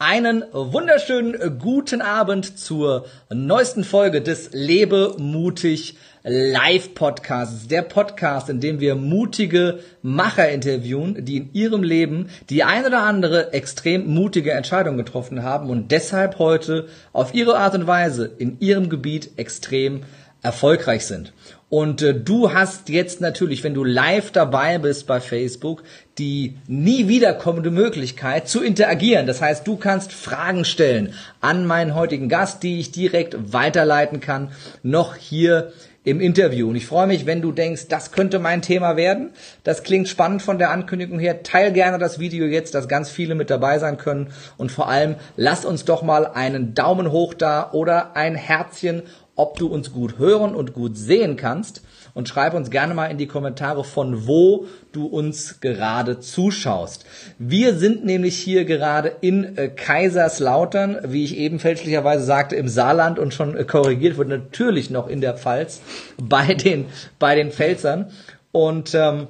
Einen wunderschönen guten Abend zur neuesten Folge des Lebe mutig Live Podcasts. Der Podcast, in dem wir mutige Macher interviewen, die in ihrem Leben die ein oder andere extrem mutige Entscheidung getroffen haben und deshalb heute auf ihre Art und Weise in ihrem Gebiet extrem erfolgreich sind. Und äh, du hast jetzt natürlich, wenn du live dabei bist bei Facebook, die nie wiederkommende Möglichkeit zu interagieren. Das heißt, du kannst Fragen stellen an meinen heutigen Gast, die ich direkt weiterleiten kann, noch hier im Interview. Und ich freue mich, wenn du denkst, das könnte mein Thema werden. Das klingt spannend von der Ankündigung her. Teil gerne das Video jetzt, dass ganz viele mit dabei sein können. Und vor allem, lass uns doch mal einen Daumen hoch da oder ein Herzchen ob du uns gut hören und gut sehen kannst. Und schreib uns gerne mal in die Kommentare, von wo du uns gerade zuschaust. Wir sind nämlich hier gerade in äh, Kaiserslautern, wie ich eben fälschlicherweise sagte, im Saarland und schon äh, korrigiert wurde, natürlich noch in der Pfalz bei den, bei den Pfälzern. Und ähm,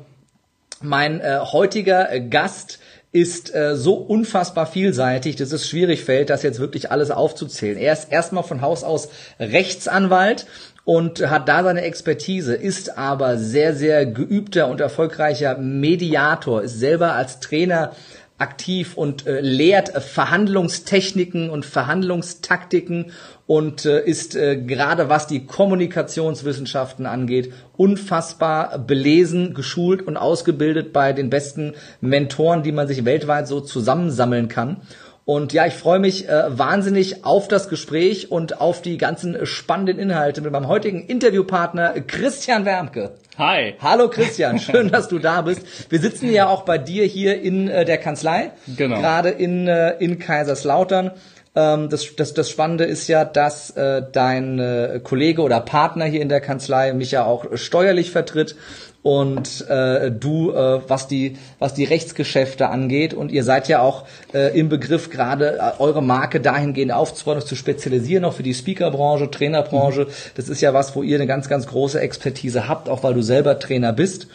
mein äh, heutiger Gast ist äh, so unfassbar vielseitig, dass es schwierig fällt, das jetzt wirklich alles aufzuzählen. Er ist erstmal von Haus aus Rechtsanwalt und hat da seine Expertise, ist aber sehr, sehr geübter und erfolgreicher Mediator, ist selber als Trainer aktiv und äh, lehrt Verhandlungstechniken und Verhandlungstaktiken und äh, ist äh, gerade was die Kommunikationswissenschaften angeht unfassbar belesen, geschult und ausgebildet bei den besten Mentoren, die man sich weltweit so zusammensammeln kann. Und ja, ich freue mich äh, wahnsinnig auf das Gespräch und auf die ganzen spannenden Inhalte mit meinem heutigen Interviewpartner Christian Wermke. Hi. Hallo Christian, schön, dass du da bist. Wir sitzen ja auch bei dir hier in äh, der Kanzlei, genau. gerade in, äh, in Kaiserslautern. Ähm, das, das, das Spannende ist ja, dass äh, dein äh, Kollege oder Partner hier in der Kanzlei mich ja auch steuerlich vertritt und äh, du, äh, was die was die Rechtsgeschäfte angeht und ihr seid ja auch äh, im Begriff gerade äh, eure Marke dahingehend aufzubauen, zu spezialisieren, auch für die Speakerbranche, Trainerbranche. Mhm. Das ist ja was, wo ihr eine ganz ganz große Expertise habt, auch weil du selber Trainer bist.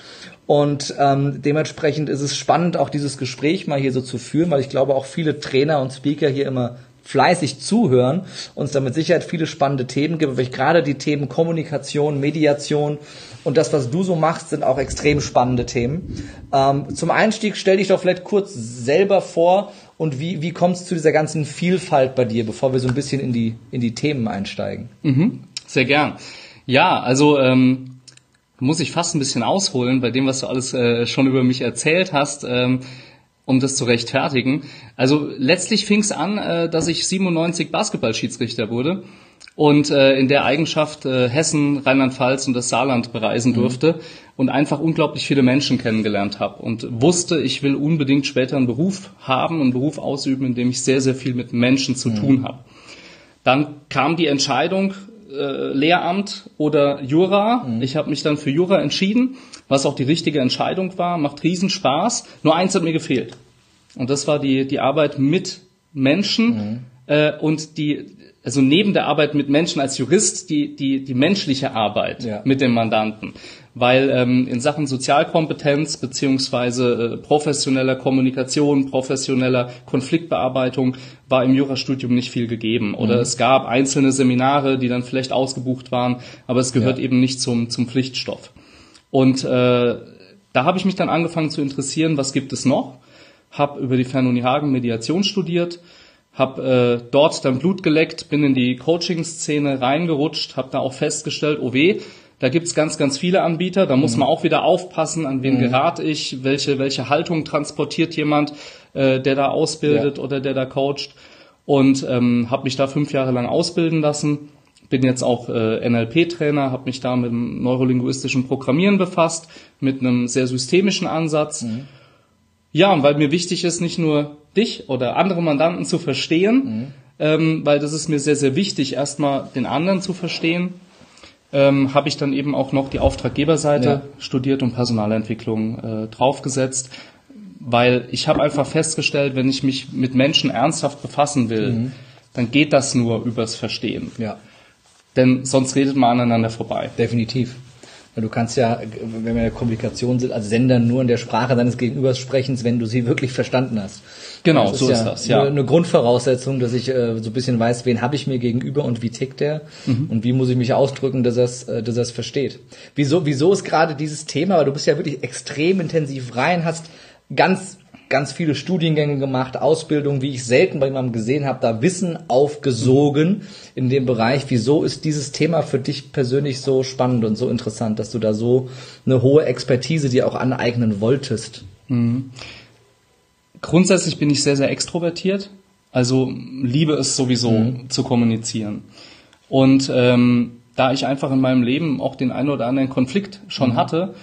Und ähm, dementsprechend ist es spannend, auch dieses Gespräch mal hier so zu führen, weil ich glaube, auch viele Trainer und Speaker hier immer fleißig zuhören, uns da mit Sicherheit viele spannende Themen gibt, weil ich gerade die Themen Kommunikation, Mediation und das, was du so machst, sind auch extrem spannende Themen. Ähm, zum Einstieg stell dich doch vielleicht kurz selber vor und wie, wie kommst du zu dieser ganzen Vielfalt bei dir, bevor wir so ein bisschen in die, in die Themen einsteigen? Mhm, sehr gern. Ja, also ähm, muss ich fast ein bisschen ausholen bei dem, was du alles äh, schon über mich erzählt hast. Ähm, um das zu rechtfertigen. Also letztlich fing es an, äh, dass ich 97 Basketballschiedsrichter wurde und äh, in der Eigenschaft äh, Hessen, Rheinland-Pfalz und das Saarland bereisen mhm. durfte und einfach unglaublich viele Menschen kennengelernt habe und wusste, ich will unbedingt später einen Beruf haben, einen Beruf ausüben, in dem ich sehr, sehr viel mit Menschen zu mhm. tun habe. Dann kam die Entscheidung, äh, Lehramt oder Jura. Mhm. Ich habe mich dann für Jura entschieden, was auch die richtige Entscheidung war. Macht Riesenspaß. Nur eins hat mir gefehlt. Und das war die, die Arbeit mit Menschen mhm. äh, und die, also neben der Arbeit mit Menschen als Jurist, die, die, die menschliche Arbeit ja. mit dem Mandanten weil ähm, in Sachen Sozialkompetenz beziehungsweise äh, professioneller Kommunikation, professioneller Konfliktbearbeitung war im Jurastudium nicht viel gegeben. Oder mhm. es gab einzelne Seminare, die dann vielleicht ausgebucht waren, aber es gehört ja. eben nicht zum, zum Pflichtstoff. Und äh, da habe ich mich dann angefangen zu interessieren, was gibt es noch? Hab über die Fernuni Hagen Mediation studiert, habe äh, dort dann Blut geleckt, bin in die Coaching-Szene reingerutscht, habe da auch festgestellt, oh weh, da gibt's ganz, ganz viele Anbieter. Da muss mhm. man auch wieder aufpassen, an wen mhm. gerate ich, welche, welche Haltung transportiert jemand, äh, der da ausbildet ja. oder der da coacht. Und ähm, habe mich da fünf Jahre lang ausbilden lassen. Bin jetzt auch äh, NLP-Trainer, habe mich da mit dem neurolinguistischen Programmieren befasst, mit einem sehr systemischen Ansatz. Mhm. Ja, und weil mir wichtig ist, nicht nur dich oder andere Mandanten zu verstehen, mhm. ähm, weil das ist mir sehr, sehr wichtig, erstmal den anderen zu verstehen ähm, habe ich dann eben auch noch die Auftraggeberseite ja. studiert und Personalentwicklung äh, draufgesetzt, weil ich habe einfach festgestellt, wenn ich mich mit Menschen ernsthaft befassen will, mhm. dann geht das nur übers Verstehen. Ja. Denn sonst redet man aneinander vorbei. Definitiv. Du kannst ja, wenn wir in der Kommunikation sind, als Sender nur in der Sprache deines Gegenübers sprechen, wenn du sie wirklich verstanden hast. Genau, das so ist ist ja das, ja. Eine Grundvoraussetzung, dass ich äh, so ein bisschen weiß, wen habe ich mir gegenüber und wie tickt der Mhm. und wie muss ich mich ausdrücken, dass er äh, dass es versteht. Wieso, wieso ist gerade dieses Thema, weil du bist ja wirklich extrem intensiv rein, hast ganz ganz viele Studiengänge gemacht, Ausbildung, wie ich selten bei jemandem gesehen habe, da Wissen aufgesogen in dem Bereich. Wieso ist dieses Thema für dich persönlich so spannend und so interessant, dass du da so eine hohe Expertise dir auch aneignen wolltest? Grundsätzlich bin ich sehr, sehr extrovertiert. Also liebe es sowieso Mhm. zu kommunizieren. Und ähm, da ich einfach in meinem Leben auch den einen oder anderen Konflikt schon Mhm. hatte,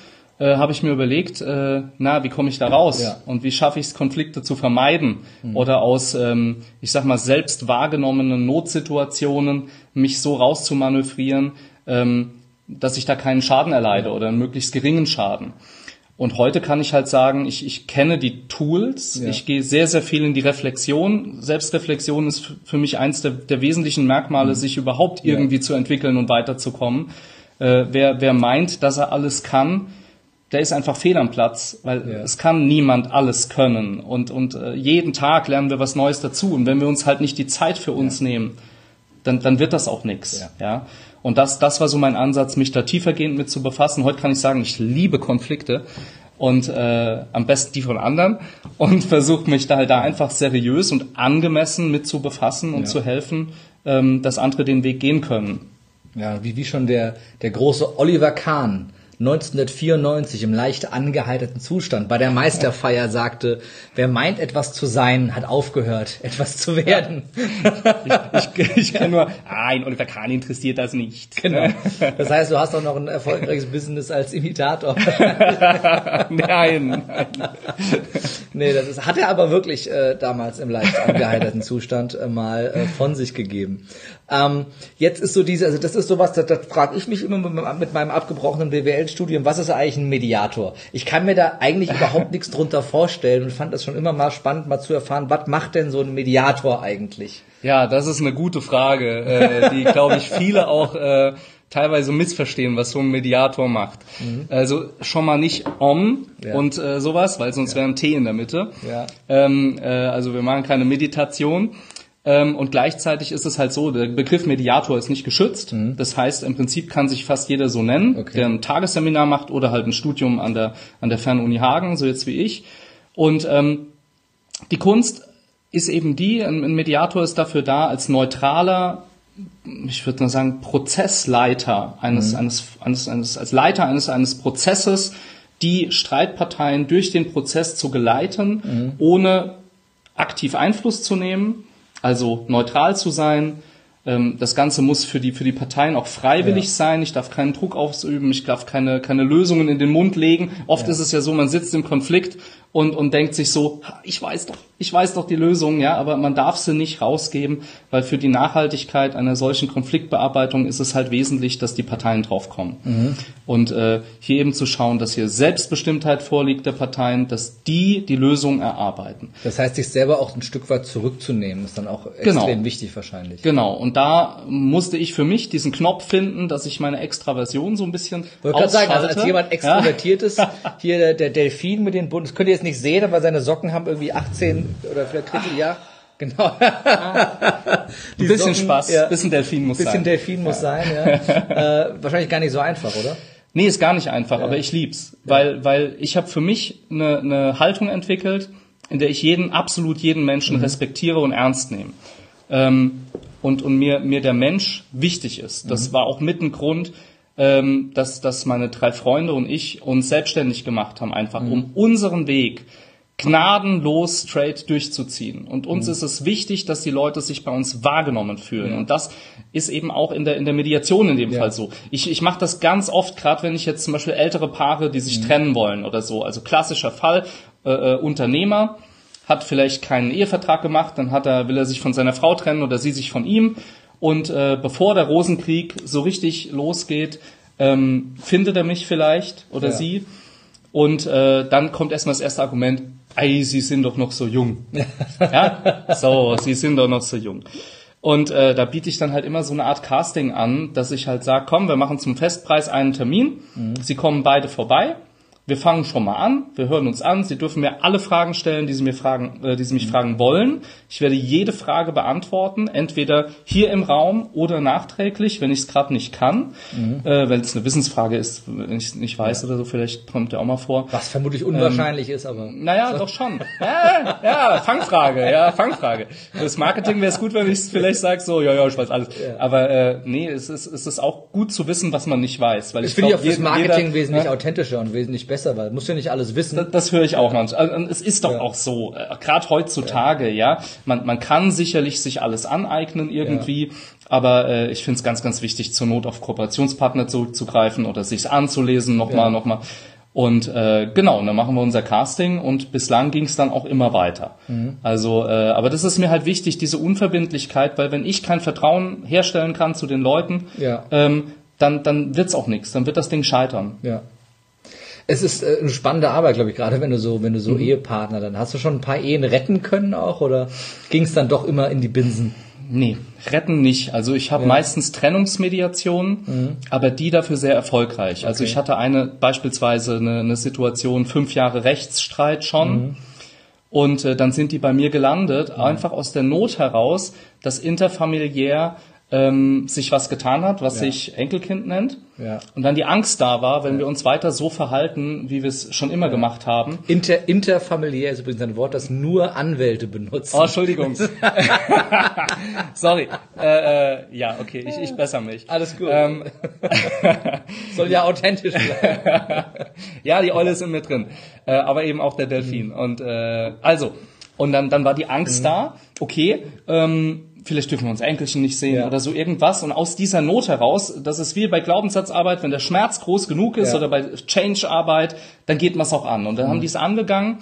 äh, habe ich mir überlegt, äh, na, wie komme ich da raus? Ja. Und wie schaffe ich es, Konflikte zu vermeiden? Oder aus, ähm, ich sag mal, selbst wahrgenommenen Notsituationen mich so rauszumanövrieren, ähm, dass ich da keinen Schaden erleide oder einen möglichst geringen Schaden. Und heute kann ich halt sagen, ich, ich kenne die Tools, Ja. ich gehe sehr, sehr viel in die Reflexion. Selbstreflexion ist für mich eins der, der wesentlichen Merkmale, sich überhaupt Ja. irgendwie zu entwickeln und weiterzukommen. Äh, wer, wer meint, dass er alles kann, der ist einfach fehl am Platz, weil Ja. es kann niemand alles können. Und, und äh, jeden Tag lernen wir was Neues dazu. Und wenn wir uns halt nicht die Zeit für uns nehmen, dann, dann wird das auch nichts. Ja. Ja. Und das, das war so mein Ansatz, mich da tiefergehend mit zu befassen. Heute kann ich sagen, ich liebe Konflikte und äh, am besten die von anderen und versuche mich da halt da einfach seriös und angemessen mit zu befassen und Ja. zu helfen, ähm, dass andere den Weg gehen können. Ja, wie, wie schon der, der große Oliver Kahn 1994 im leicht angeheiterten Zustand bei der Meisterfeier sagte, wer meint etwas zu sein, hat aufgehört, etwas zu werden. Ich, ich kann nur, nein, Oliver Kahn interessiert das nicht. Genau. Das heißt, du hast auch noch ein erfolgreiches Business als Imitator. nein. Nee, das ist, hat er aber wirklich äh, damals im leicht angeheiterten Zustand äh, mal äh, von sich gegeben. Ähm, jetzt ist so diese, also das ist sowas, das, das frage ich mich immer mit, mit meinem abgebrochenen BWL-Studium, was ist eigentlich ein Mediator? Ich kann mir da eigentlich überhaupt nichts drunter vorstellen und fand das schon immer mal spannend, mal zu erfahren, was macht denn so ein Mediator eigentlich? Ja, das ist eine gute Frage, äh, die, glaube ich, viele auch äh, teilweise missverstehen, was so ein Mediator macht. Also schon mal nicht Om Ja. und äh, sowas, weil sonst wäre ein T in der Mitte. Ja. Ähm, äh, also wir machen keine Meditation. Ähm, und gleichzeitig ist es halt so, der Begriff Mediator ist nicht geschützt. Das heißt, im Prinzip kann sich fast jeder so nennen, Okay. der ein Tagesseminar macht oder halt ein Studium an der, an der Fernuni Hagen, so jetzt wie ich. Und ähm, die Kunst ist eben die, ein Mediator ist dafür da, als neutraler, ich würde mal sagen, Prozessleiter eines, eines, eines, eines, als Leiter eines, eines Prozesses, die Streitparteien durch den Prozess zu geleiten, ohne aktiv Einfluss zu nehmen, also neutral zu sein. Ähm, Das Ganze muss für die, für die Parteien auch freiwillig Ja. sein. Ich darf keinen Druck ausüben. Ich darf keine, keine Lösungen in den Mund legen. Oft Ja. ist es ja so, man sitzt im Konflikt und, und denkt sich so, "Ha, ich weiß doch, ich weiß doch die Lösung, ja, aber man darf sie nicht rausgeben, weil für die Nachhaltigkeit einer solchen Konfliktbearbeitung ist es halt wesentlich, dass die Parteien draufkommen. Mhm. Und äh, hier eben zu schauen, dass hier Selbstbestimmtheit vorliegt der Parteien, dass die die Lösung erarbeiten. Das heißt, sich selber auch ein Stück weit zurückzunehmen, ist dann auch Genau. extrem wichtig wahrscheinlich. Genau, und da musste ich für mich diesen Knopf finden, dass ich meine Extraversion so ein bisschen wollte gerade sagen, also als ausschalte. jemand extrovertiert ist, hier der, der Delfin mit den bunten, das könnt ihr jetzt nicht sehen, aber seine Socken haben irgendwie 18 oder vielleicht ja, genau. Ein Die bisschen Socken, Spaß, ja. bisschen Delfin muss Bisschen sein. Delfin muss sein, ja. äh, wahrscheinlich gar nicht so einfach, oder? Nee, ist gar nicht einfach, aber ich lieb's, weil weil ich habe für mich eine, eine Haltung entwickelt, in der ich jeden absolut jeden Menschen Mhm. respektiere und ernst nehme. Ähm, und und mir mir der Mensch wichtig ist. Das Mhm. war auch mit ein Grund, ähm, dass dass meine drei Freunde und ich uns selbstständig gemacht haben, einfach Mhm. um unseren Weg gnadenlos straight durchzuziehen. Und uns Mhm. ist es wichtig, dass die Leute sich bei uns wahrgenommen fühlen. Und das ist eben auch in der, in der Mediation in dem Ja. Fall so. Ich, ich mache das ganz oft, gerade wenn ich jetzt zum Beispiel ältere Paare, die sich trennen wollen oder so. Also klassischer Fall, äh, äh, Unternehmer hat vielleicht keinen Ehevertrag gemacht, dann hat er, will er sich von seiner Frau trennen oder sie sich von ihm. Und äh, bevor der Rosenkrieg so richtig losgeht, ähm, findet er mich vielleicht oder Ja. sie. Und äh, dann kommt erstmal das erste Argument, ei, sie sind doch noch so jung. ja, so, sie sind doch noch so jung. Und äh, da biete ich dann halt immer so eine Art Casting an, dass ich halt sage, komm, wir machen zum Festpreis einen Termin. Sie kommen beide vorbei. Wir fangen schon mal an, wir hören uns an. Sie dürfen mir alle Fragen stellen, die Sie mir fragen, äh, die Sie mich fragen wollen. Ich werde jede Frage beantworten, entweder hier im Raum oder nachträglich, wenn ich es gerade nicht kann. Äh, wenn es eine Wissensfrage ist, wenn ich es nicht weiß oder so, vielleicht kommt der auch mal vor. Was vermutlich unwahrscheinlich ist, aber. Naja, doch schon. Ja, ja, Fangfrage, ja, Fangfrage. Das Marketing wäre es gut, wenn ich vielleicht sage, so, ja, ja, ich weiß alles. Aber äh, nee, es ist, es ist auch gut zu wissen, was man nicht weiß. Weil Ich ich finde ich auch fürs Marketing jeder- wesentlich ja, authentischer und wesentlich besser, weil muss ja nicht alles wissen. das, das höre ich auch manchmal. Also, es ist doch auch so, äh, gerade heutzutage, ja. Man, man kann sicherlich sich alles aneignen irgendwie, aber äh, ich finde es ganz, ganz wichtig, zur Not auf Kooperationspartner zurückzugreifen oder sich's anzulesen, nochmal, Ja. nochmal. Und äh, genau, dann machen wir unser Casting und bislang ging es dann auch immer weiter. Mhm. Also, äh, aber das ist mir halt wichtig, diese Unverbindlichkeit, weil wenn ich kein Vertrauen herstellen kann zu den Leuten, Ja. ähm, dann, dann wird's auch nichts, dann wird das Ding scheitern. Ja. Es ist äh, eine spannende Arbeit, glaube ich, gerade wenn du so, wenn du Mhm. so Ehepartner dann hast du schon ein paar Ehen retten können auch oder ging es dann doch immer in die Binsen? Nee, retten nicht. Also ich habe meistens Trennungsmediationen, aber die dafür sehr erfolgreich. Also ich hatte eine beispielsweise eine, eine Situation, fünf Jahre Rechtsstreit schon. Und äh, dann sind die bei mir gelandet, einfach aus der Not heraus, dass interfamiliär ähm, sich was getan hat, was sich Enkelkind nennt. Ja. Und dann die Angst da war, wenn wir uns weiter so verhalten, wie wir es schon immer gemacht haben, Inter, interfamiliär ist übrigens ein Wort, das nur Anwälte benutzen. Oh, Entschuldigung. Sorry. Äh, äh, ja, okay, ich, ich besser mich. Alles gut. Ähm, Soll ja authentisch bleiben. ja, die Eule ist in mir drin. Äh, aber eben auch der Delfin. Mhm. Und äh, also, und dann, dann war die Angst da, okay, ähm, vielleicht dürfen wir uns Enkelchen nicht sehen Ja. oder so irgendwas. Und aus dieser Not heraus, das ist wie bei Glaubenssatzarbeit, wenn der Schmerz groß genug ist Ja. oder bei Change-Arbeit, dann geht man es auch an. Und dann haben die es angegangen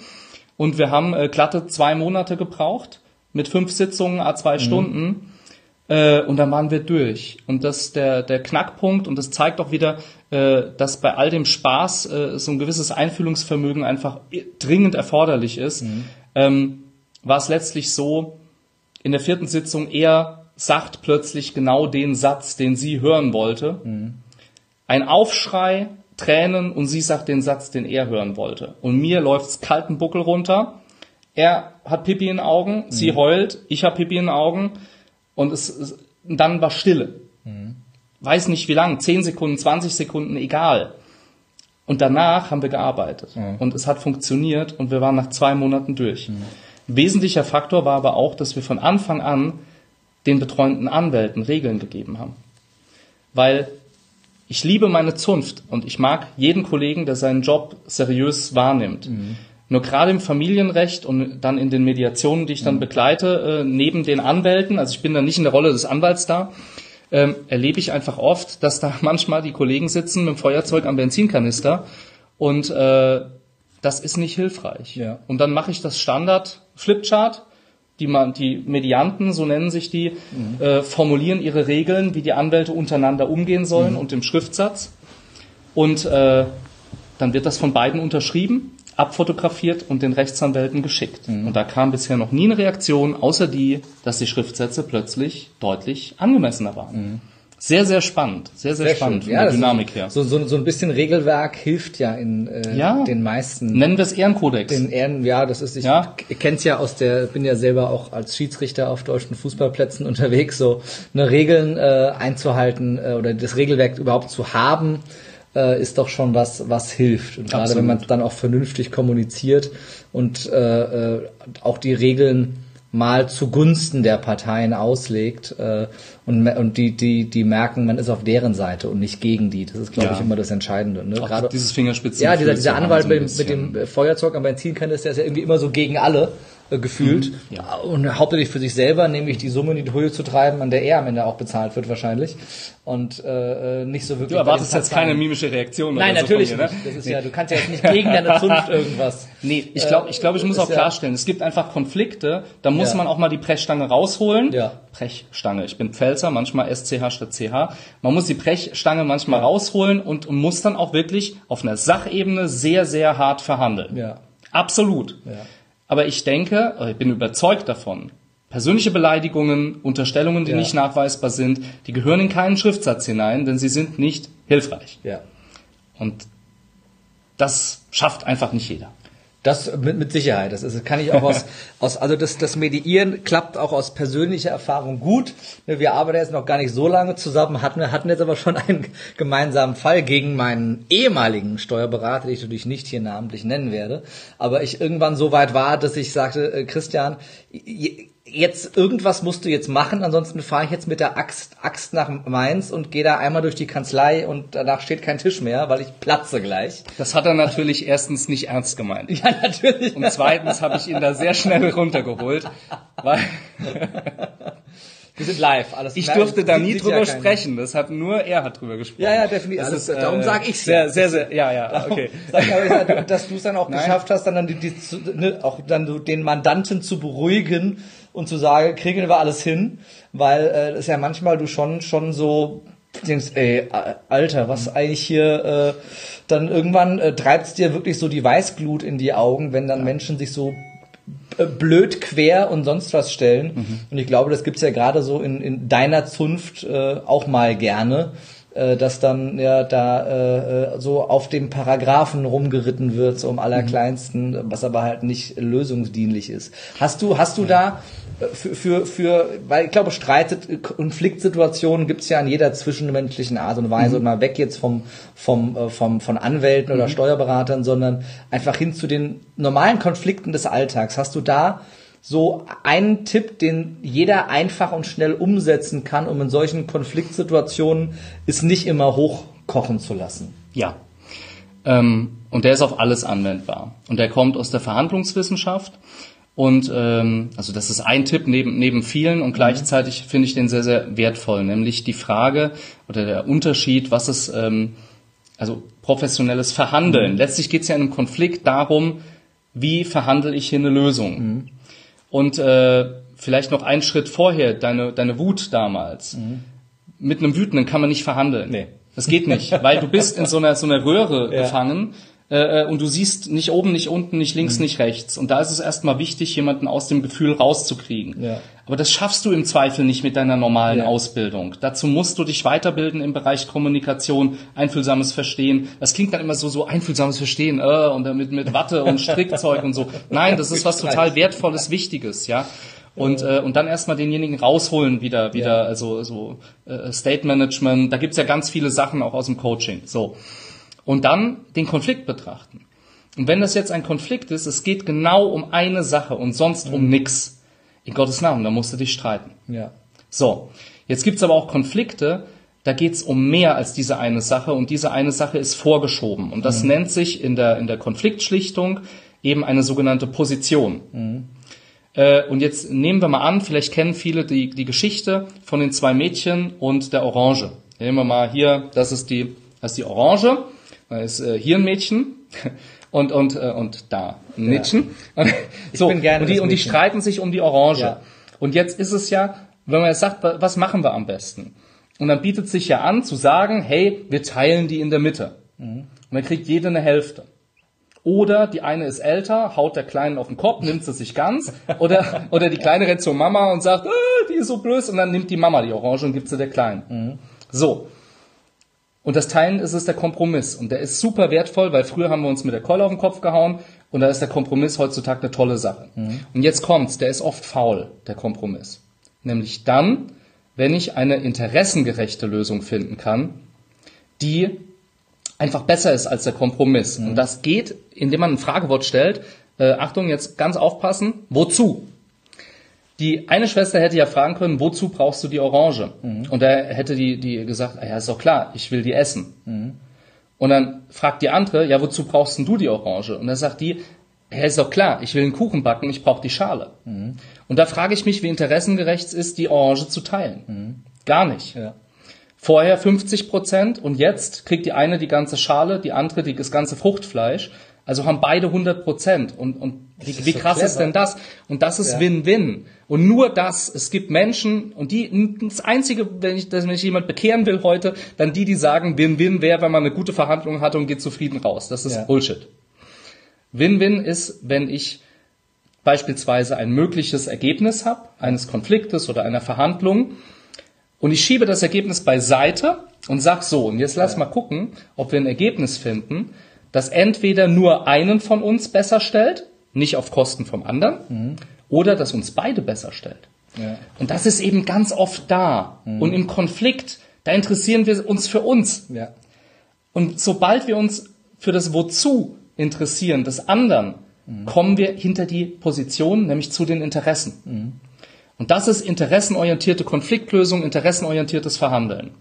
und wir haben äh, glatte zwei Monate gebraucht mit fünf Sitzungen, a zwei Stunden. Äh, und dann waren wir durch. Und das der der Knackpunkt und das zeigt auch wieder, äh, dass bei all dem Spaß äh, so ein gewisses Einfühlungsvermögen einfach dringend erforderlich ist. Ähm, war es letztlich so, in der vierten Sitzung er sagt plötzlich genau den Satz, den sie hören wollte. Ein Aufschrei, Tränen und sie sagt den Satz, den er hören wollte. Und mir läuft's kalten Buckel runter. Er hat Pipi in den Augen, sie heult, ich habe Pipi in den Augen und es, es dann war Stille. Weiß nicht wie lang, 10 Sekunden, 20 Sekunden, egal. Und danach haben wir gearbeitet und es hat funktioniert und wir waren nach zwei Monaten durch. Wesentlicher Faktor war aber auch, dass wir von Anfang an den betreuenden Anwälten Regeln gegeben haben. Weil ich liebe meine Zunft und ich mag jeden Kollegen, der seinen Job seriös wahrnimmt. Nur gerade im Familienrecht und dann in den Mediationen, die ich dann begleite, äh, neben den Anwälten, also ich bin dann nicht in der Rolle des Anwalts da, ähm, erlebe ich einfach oft, dass da manchmal die Kollegen sitzen mit dem Feuerzeug am Benzinkanister und äh, das ist nicht hilfreich. Ja. Und dann mache ich das Standard Flipchart. Die, man, die Medianten, so nennen sich die, äh, formulieren ihre Regeln, wie die Anwälte untereinander umgehen sollen und im Schriftsatz. Und äh, dann wird das von beiden unterschrieben, abfotografiert und den Rechtsanwälten geschickt. Und da kam bisher noch nie eine Reaktion, außer die, dass die Schriftsätze plötzlich deutlich angemessener waren. Sehr, sehr spannend. Sehr, sehr, Sehr spannend schön. von der das ist- Dynamik her. So, so, so ein bisschen Regelwerk hilft ja in äh, Ja. den meisten Nennen wir es Ehrenkodex. Den Ehren, ja, das ist, ich Ja. kenn's ja aus der, bin ja selber auch als Schiedsrichter auf deutschen Fußballplätzen unterwegs, so eine Regeln äh, einzuhalten äh, oder das Regelwerk überhaupt zu haben, äh, ist doch schon was, was hilft. Und gerade Absolut. wenn man dann auch vernünftig kommuniziert und äh, äh, auch die Regeln mal zugunsten der Parteien auslegt äh, und, und die, die, die merken, man ist auf deren Seite und nicht gegen die. Das ist, glaube Ja. ich, immer das Entscheidende. Ne? Auch Gerade dieses Fingerspitzen. ja, dieser, dieser Anwalt mit, dem- mit dem Feuerzeug am Benzinkanister der ist ja irgendwie immer so gegen alle gefühlt. Mhm, ja. Und hauptsächlich für sich selber, nämlich die Summe in die Höhe zu treiben, an der er am Ende auch bezahlt wird wahrscheinlich. Und äh, äh, nicht so wirklich. Du erwartest jetzt keine mimische Reaktion. Nein, oder so natürlich von mir, nicht. ne? Das ist ja, du kannst ja jetzt nicht gegen deine Zunft irgendwas. Nee, ich glaube, ich, glaub, ich muss auch ja- klarstellen, es gibt einfach Konflikte, da muss Ja. man auch mal die Brechstange rausholen. Ja. Brechstange, ich bin Pfälzer, manchmal SCH statt CH. Man muss die Brechstange manchmal rausholen und, und muss dann auch wirklich auf einer Sachebene sehr, sehr hart verhandeln. Ja. Absolut. Ja. Aber ich denke, oder ich bin überzeugt davon, Persönliche Beleidigungen, Unterstellungen, die Ja. nicht nachweisbar sind, die gehören in keinen Schriftsatz hinein, denn sie sind nicht hilfreich. Ja. Und das schafft einfach nicht jeder. Das mit, mit Sicherheit. Das ist, kann ich auch aus, aus also das, das Mediieren klappt auch aus persönlicher Erfahrung gut. Wir arbeiten jetzt noch gar nicht so lange zusammen, hatten, hatten jetzt aber schon einen gemeinsamen Fall gegen meinen ehemaligen Steuerberater, den ich natürlich nicht hier namentlich nennen werde. Aber ich irgendwann so weit war, dass ich sagte, äh, Christian, je- jetzt irgendwas musst du jetzt machen, ansonsten fahre ich jetzt mit der Axt, Axt nach Mainz und gehe da einmal durch die Kanzlei und danach steht kein Tisch mehr, weil ich platze gleich. Das hat er natürlich erstens nicht ernst gemeint. Ja, natürlich. Und zweitens habe ich ihn da sehr schnell runtergeholt, weil Wir sind live, alles ich durfte da nie drüber sprechen. Das hat nur er hat drüber gesprochen. Ja, ja, definitiv. Das ist, darum äh, sag ich's sehr, ja. sehr, sehr, ja, ja, okay. Sag dass du es dann auch Nein. geschafft hast, dann, dann die, die, ne, auch dann so den Mandanten zu beruhigen und zu sagen, kriegen wir alles hin, weil äh, das ist ja manchmal du schon schon so denkst, ey, Alter, was eigentlich hier äh, dann irgendwann äh, treibt's dir wirklich so die Weißglut in die Augen, wenn dann Menschen sich so äh, blöd quer und sonst was stellen. Mhm. Und ich glaube, das gibt's ja gerade so in, in deiner Zunft äh, auch mal gerne, äh, dass dann ja da äh, äh, so auf dem Paragraphen rumgeritten wird, so um allerkleinsten, was aber halt nicht lösungsdienlich ist. Hast du, hast du da äh, für, für, für, weil ich glaube, Streitet, Konfliktsituationen gibt's ja in jeder zwischenmenschlichen Art und Weise und mal weg jetzt vom, vom, äh, vom, von Anwälten oder Steuerberatern, sondern einfach hin zu den normalen Konflikten des Alltags. Hast du da so einen Tipp, den jeder einfach und schnell umsetzen kann, um in solchen Konfliktsituationen es nicht immer hochkochen zu lassen? Ja. Ähm, und der ist auf alles anwendbar. Und der kommt aus der Verhandlungswissenschaft. Und ähm, also das ist ein Tipp neben, neben vielen und gleichzeitig finde ich den sehr, sehr wertvoll, nämlich die Frage oder der Unterschied, was ist ähm, also professionelles Verhandeln. Letztlich geht es ja in einem Konflikt darum, wie verhandle ich hier eine Lösung. Und äh, vielleicht noch einen Schritt vorher, deine, deine Wut damals. Mit einem Wütenden kann man nicht verhandeln. Nee. Das geht nicht, weil du bist in so einer, so einer Röhre Ja. gefangen äh, und du siehst nicht oben, nicht unten, nicht links, Mhm. nicht rechts. Und da ist es erstmal wichtig, jemanden aus dem Gefühl rauszukriegen. Ja. Aber das schaffst du im Zweifel nicht mit deiner normalen Ja. Ausbildung. Dazu musst du dich weiterbilden im Bereich Kommunikation, einfühlsames Verstehen. Das klingt dann immer so, so einfühlsames Verstehen, äh, und dann mit, mit Watte und Strickzeug und so. Nein, das ist was total Wertvolles, Wichtiges, ja. Und, äh, und dann erstmal denjenigen rausholen wieder, wieder, Ja. also so äh, State Management, da gibt's ja ganz viele Sachen auch aus dem Coaching. So. Und dann den Konflikt betrachten. Und wenn das jetzt ein Konflikt ist, es geht genau um eine Sache und sonst um nix. In Gottes Namen, da musst du dich streiten. Ja. So, jetzt gibt's aber auch Konflikte, da geht's um mehr als diese eine Sache und diese eine Sache ist vorgeschoben. Und das nennt sich in der, in der Konfliktschlichtung eben eine sogenannte Position. Äh, und jetzt nehmen wir mal an, vielleicht kennen viele die, die Geschichte von den zwei Mädchen und der Orange. Nehmen wir mal hier, das ist die, das ist die Orange, ist äh, hier ein Mädchen und, und, äh, und da ein Mädchen. so, bin gerne und, die, und die Mädchen. streiten sich um die Orange. Ja. Und jetzt ist es ja, wenn man jetzt sagt, wa- was machen wir am besten? Und dann bietet sich ja an zu sagen, hey, wir teilen die in der Mitte. Und dann kriegt jeder eine Hälfte. Oder die eine ist älter, haut der Kleinen auf den Kopf, nimmt sie sich ganz. Oder, oder die Kleine rennt zur Mama und sagt, äh, die ist so blöd. Und dann nimmt die Mama die Orange und gibt sie der Kleinen. So. Und das Teilen ist es der Kompromiss. Und der ist super wertvoll, weil früher haben wir uns mit der Keule auf den Kopf gehauen. Und da ist der Kompromiss heutzutage eine tolle Sache. Und jetzt kommt's, der ist oft faul, der Kompromiss. Nämlich dann, wenn ich eine interessengerechte Lösung finden kann, die einfach besser ist als der Kompromiss. Und das geht, indem man ein Fragewort stellt. Äh, Achtung, jetzt ganz aufpassen. Wozu? Die eine Schwester hätte ja fragen können, wozu brauchst du die Orange? Und da hätte die, die gesagt, ah ja, ist doch klar, ich will die essen. Und dann fragt die andere, ja, wozu brauchst denn du die Orange? Und dann sagt die, ja, ist doch klar, ich will einen Kuchen backen, ich brauche die Schale. Und da frage ich mich, wie interessengerecht es ist, die Orange zu teilen. Gar nicht. Ja. Vorher 50 Prozent und jetzt kriegt die eine die ganze Schale, die andere die, das ganze Fruchtfleisch. Also haben beide 100 Prozent. Und, und wie, wie so krass clever. ist denn das? Und das ist Ja. Win-Win. Und nur das, es gibt Menschen, und die, das Einzige, wenn ich, dass wenn ich jemand bekehren will heute, dann die, die sagen, Win-Win wäre, wenn man eine gute Verhandlung hatte und geht zufrieden raus. Das ist Ja. Bullshit. Win-Win ist, wenn ich beispielsweise ein mögliches Ergebnis habe, eines Konfliktes oder einer Verhandlung, und ich schiebe das Ergebnis beiseite und sag so, und jetzt lass mal gucken, ob wir ein Ergebnis finden, das entweder nur einen von uns besser stellt, nicht auf Kosten vom anderen, oder das uns beide besser stellt. Ja. Und das ist eben ganz oft da. Und im Konflikt, da interessieren wir uns für uns. Ja. Und sobald wir uns für das Wozu interessieren des anderen, kommen wir hinter die Position, nämlich zu den Interessen. Und das ist interessenorientierte Konfliktlösung, interessenorientiertes Verhandeln.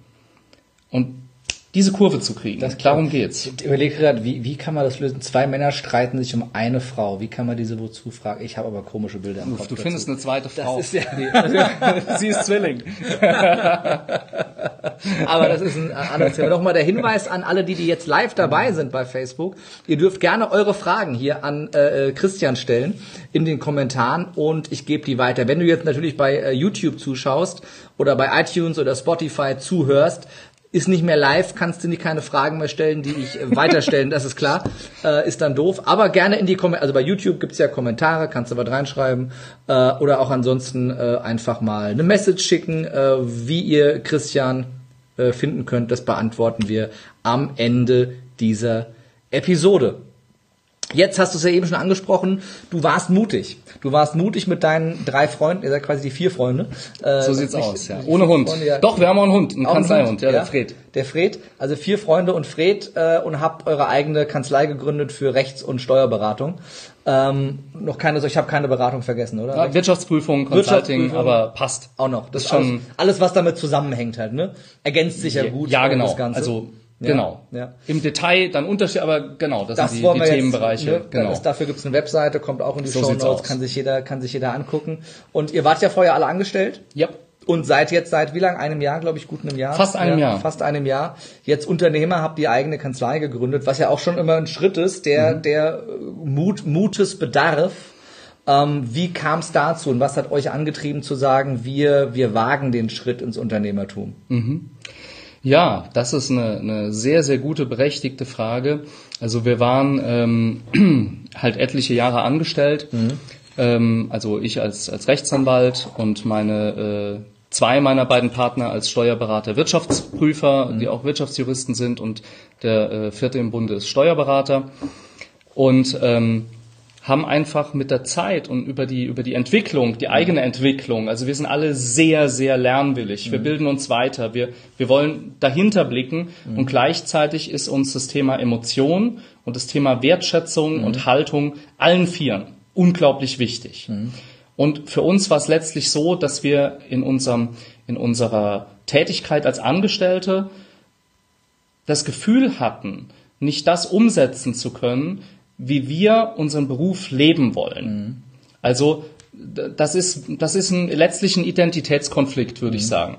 Und diese Kurve zu kriegen, darum geht's. Ich überlege gerade, wie, wie kann man das lösen? Zwei Männer streiten sich um eine Frau. Wie kann man diese wozu fragen? Ich habe aber komische Bilder im Kopf. Du dazu. findest eine zweite Frau. ist ja- Sie ist Zwilling. Aber das ist ein anderes Thema. Nochmal der Hinweis an alle, die, die jetzt live dabei sind bei Facebook. Ihr dürft gerne eure Fragen hier an äh, Christian stellen in den Kommentaren und ich gebe die weiter. Wenn du jetzt natürlich bei äh, YouTube zuschaust oder bei iTunes oder Spotify zuhörst, ist nicht mehr live, kannst du nicht keine Fragen mehr stellen, die ich äh, weiterstellen, das ist klar, äh, ist dann doof. Aber gerne in die Kommentare, also bei YouTube gibt's ja Kommentare, kannst du was reinschreiben äh, oder auch ansonsten äh, einfach mal eine Message schicken, äh, wie ihr Christian äh, finden könnt. Das beantworten wir am Ende dieser Episode. Jetzt hast du es ja eben schon angesprochen, du warst mutig. Du warst mutig mit deinen drei Freunden, ihr seid quasi die vier Freunde. Äh, So sieht's nicht- aus, ja. Ohne Hund. Freunde, ja. Doch, wir haben auch einen Hund, einen Kanzleihund, ja, ja? der Fred. Der Fred, also vier Freunde und Fred äh, und habt eure eigene Kanzlei gegründet für Rechts- und Steuerberatung. Ähm, noch keine, ich habe keine Beratung vergessen, oder? Ja, Wirtschaftsprüfung, Consulting, Wirtschaftsprüfung. aber passt. Auch noch. Das ist schon alles, alles, was damit zusammenhängt halt, ne? Ergänzt sich ja gut. Ja, genau. Das Ganze. Also Ja, genau. Ja. Im Detail dann Unterschied, aber genau, das, Das sind die, die Themenbereiche. jetzt, ne? genau. das, dafür gibt's eine Webseite, kommt auch in die So Show Notes, kann sich jeder, kann sich jeder angucken. Und ihr wart ja vorher alle angestellt. ja. Und seid jetzt seit wie lang? Einem Jahr, glaube ich, gut einem Jahr. Fast einem Jahr. Fast einem Jahr. Jetzt Unternehmer, habt die eigene Kanzlei gegründet, was ja auch schon immer ein Schritt ist, der, Mhm. der äh, Mut, Mutes bedarf. Ähm, wie kam es dazu und was hat euch angetrieben zu sagen, wir, wir wagen den Schritt ins Unternehmertum? Ja, das ist eine, eine sehr, sehr gute, berechtigte Frage. Also wir waren ähm, halt etliche Jahre angestellt. Ähm, also ich als, als Rechtsanwalt und meine äh, zwei meiner beiden Partner als Steuerberater, Wirtschaftsprüfer, die auch Wirtschaftsjuristen sind und der äh, vierte im Bunde ist Steuerberater. Und ähm, haben einfach mit der Zeit und über die, über die Entwicklung, die eigene Entwicklung, also wir sind alle sehr, sehr lernwillig. Wir bilden uns weiter. Wir, wir wollen dahinter blicken und gleichzeitig ist uns das Thema Emotion und das Thema Wertschätzung und Haltung allen Vieren unglaublich wichtig. Und für uns war es letztlich so, dass wir in unserem, in unserer Tätigkeit als Angestellte das Gefühl hatten, nicht das umsetzen zu können, wie wir unseren Beruf leben wollen. Also d- das ist, das ist ein, letztlich ein Identitätskonflikt, würde ich sagen.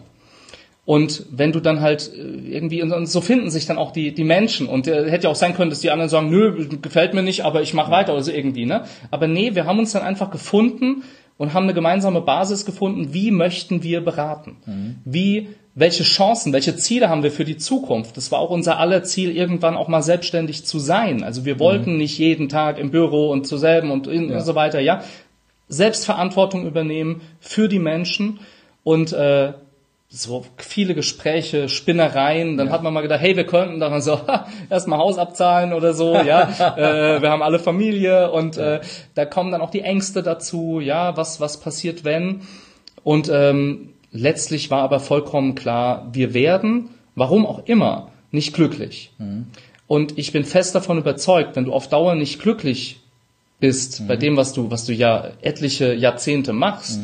Und wenn du dann halt äh, irgendwie, und so finden sich dann auch die, die Menschen. Und äh, hätte ja auch sein können, dass die anderen sagen, nö, gefällt mir nicht, aber ich mache weiter oder so irgendwie. Ne? Aber nee, wir haben uns dann einfach gefunden und haben eine gemeinsame Basis gefunden, wie möchten wir beraten? Wie, welche Chancen, welche Ziele haben wir für die Zukunft? Das war auch unser aller Ziel, irgendwann auch mal selbstständig zu sein. Also wir wollten nicht jeden Tag im Büro und zu selben und, in, und so weiter, ja. Selbstverantwortung übernehmen für die Menschen und äh, so viele Gespräche, Spinnereien. Dann hat man mal gedacht, hey, wir könnten dann so erstmal Haus abzahlen oder so. Ja, äh, wir haben alle Familie und äh, da kommen dann auch die Ängste dazu. Ja, was was passiert wenn? Und ähm, letztlich war aber vollkommen klar, wir werden, warum auch immer, nicht glücklich. Und ich bin fest davon überzeugt, wenn du auf Dauer nicht glücklich bist bei dem, was du was du ja etliche Jahrzehnte machst.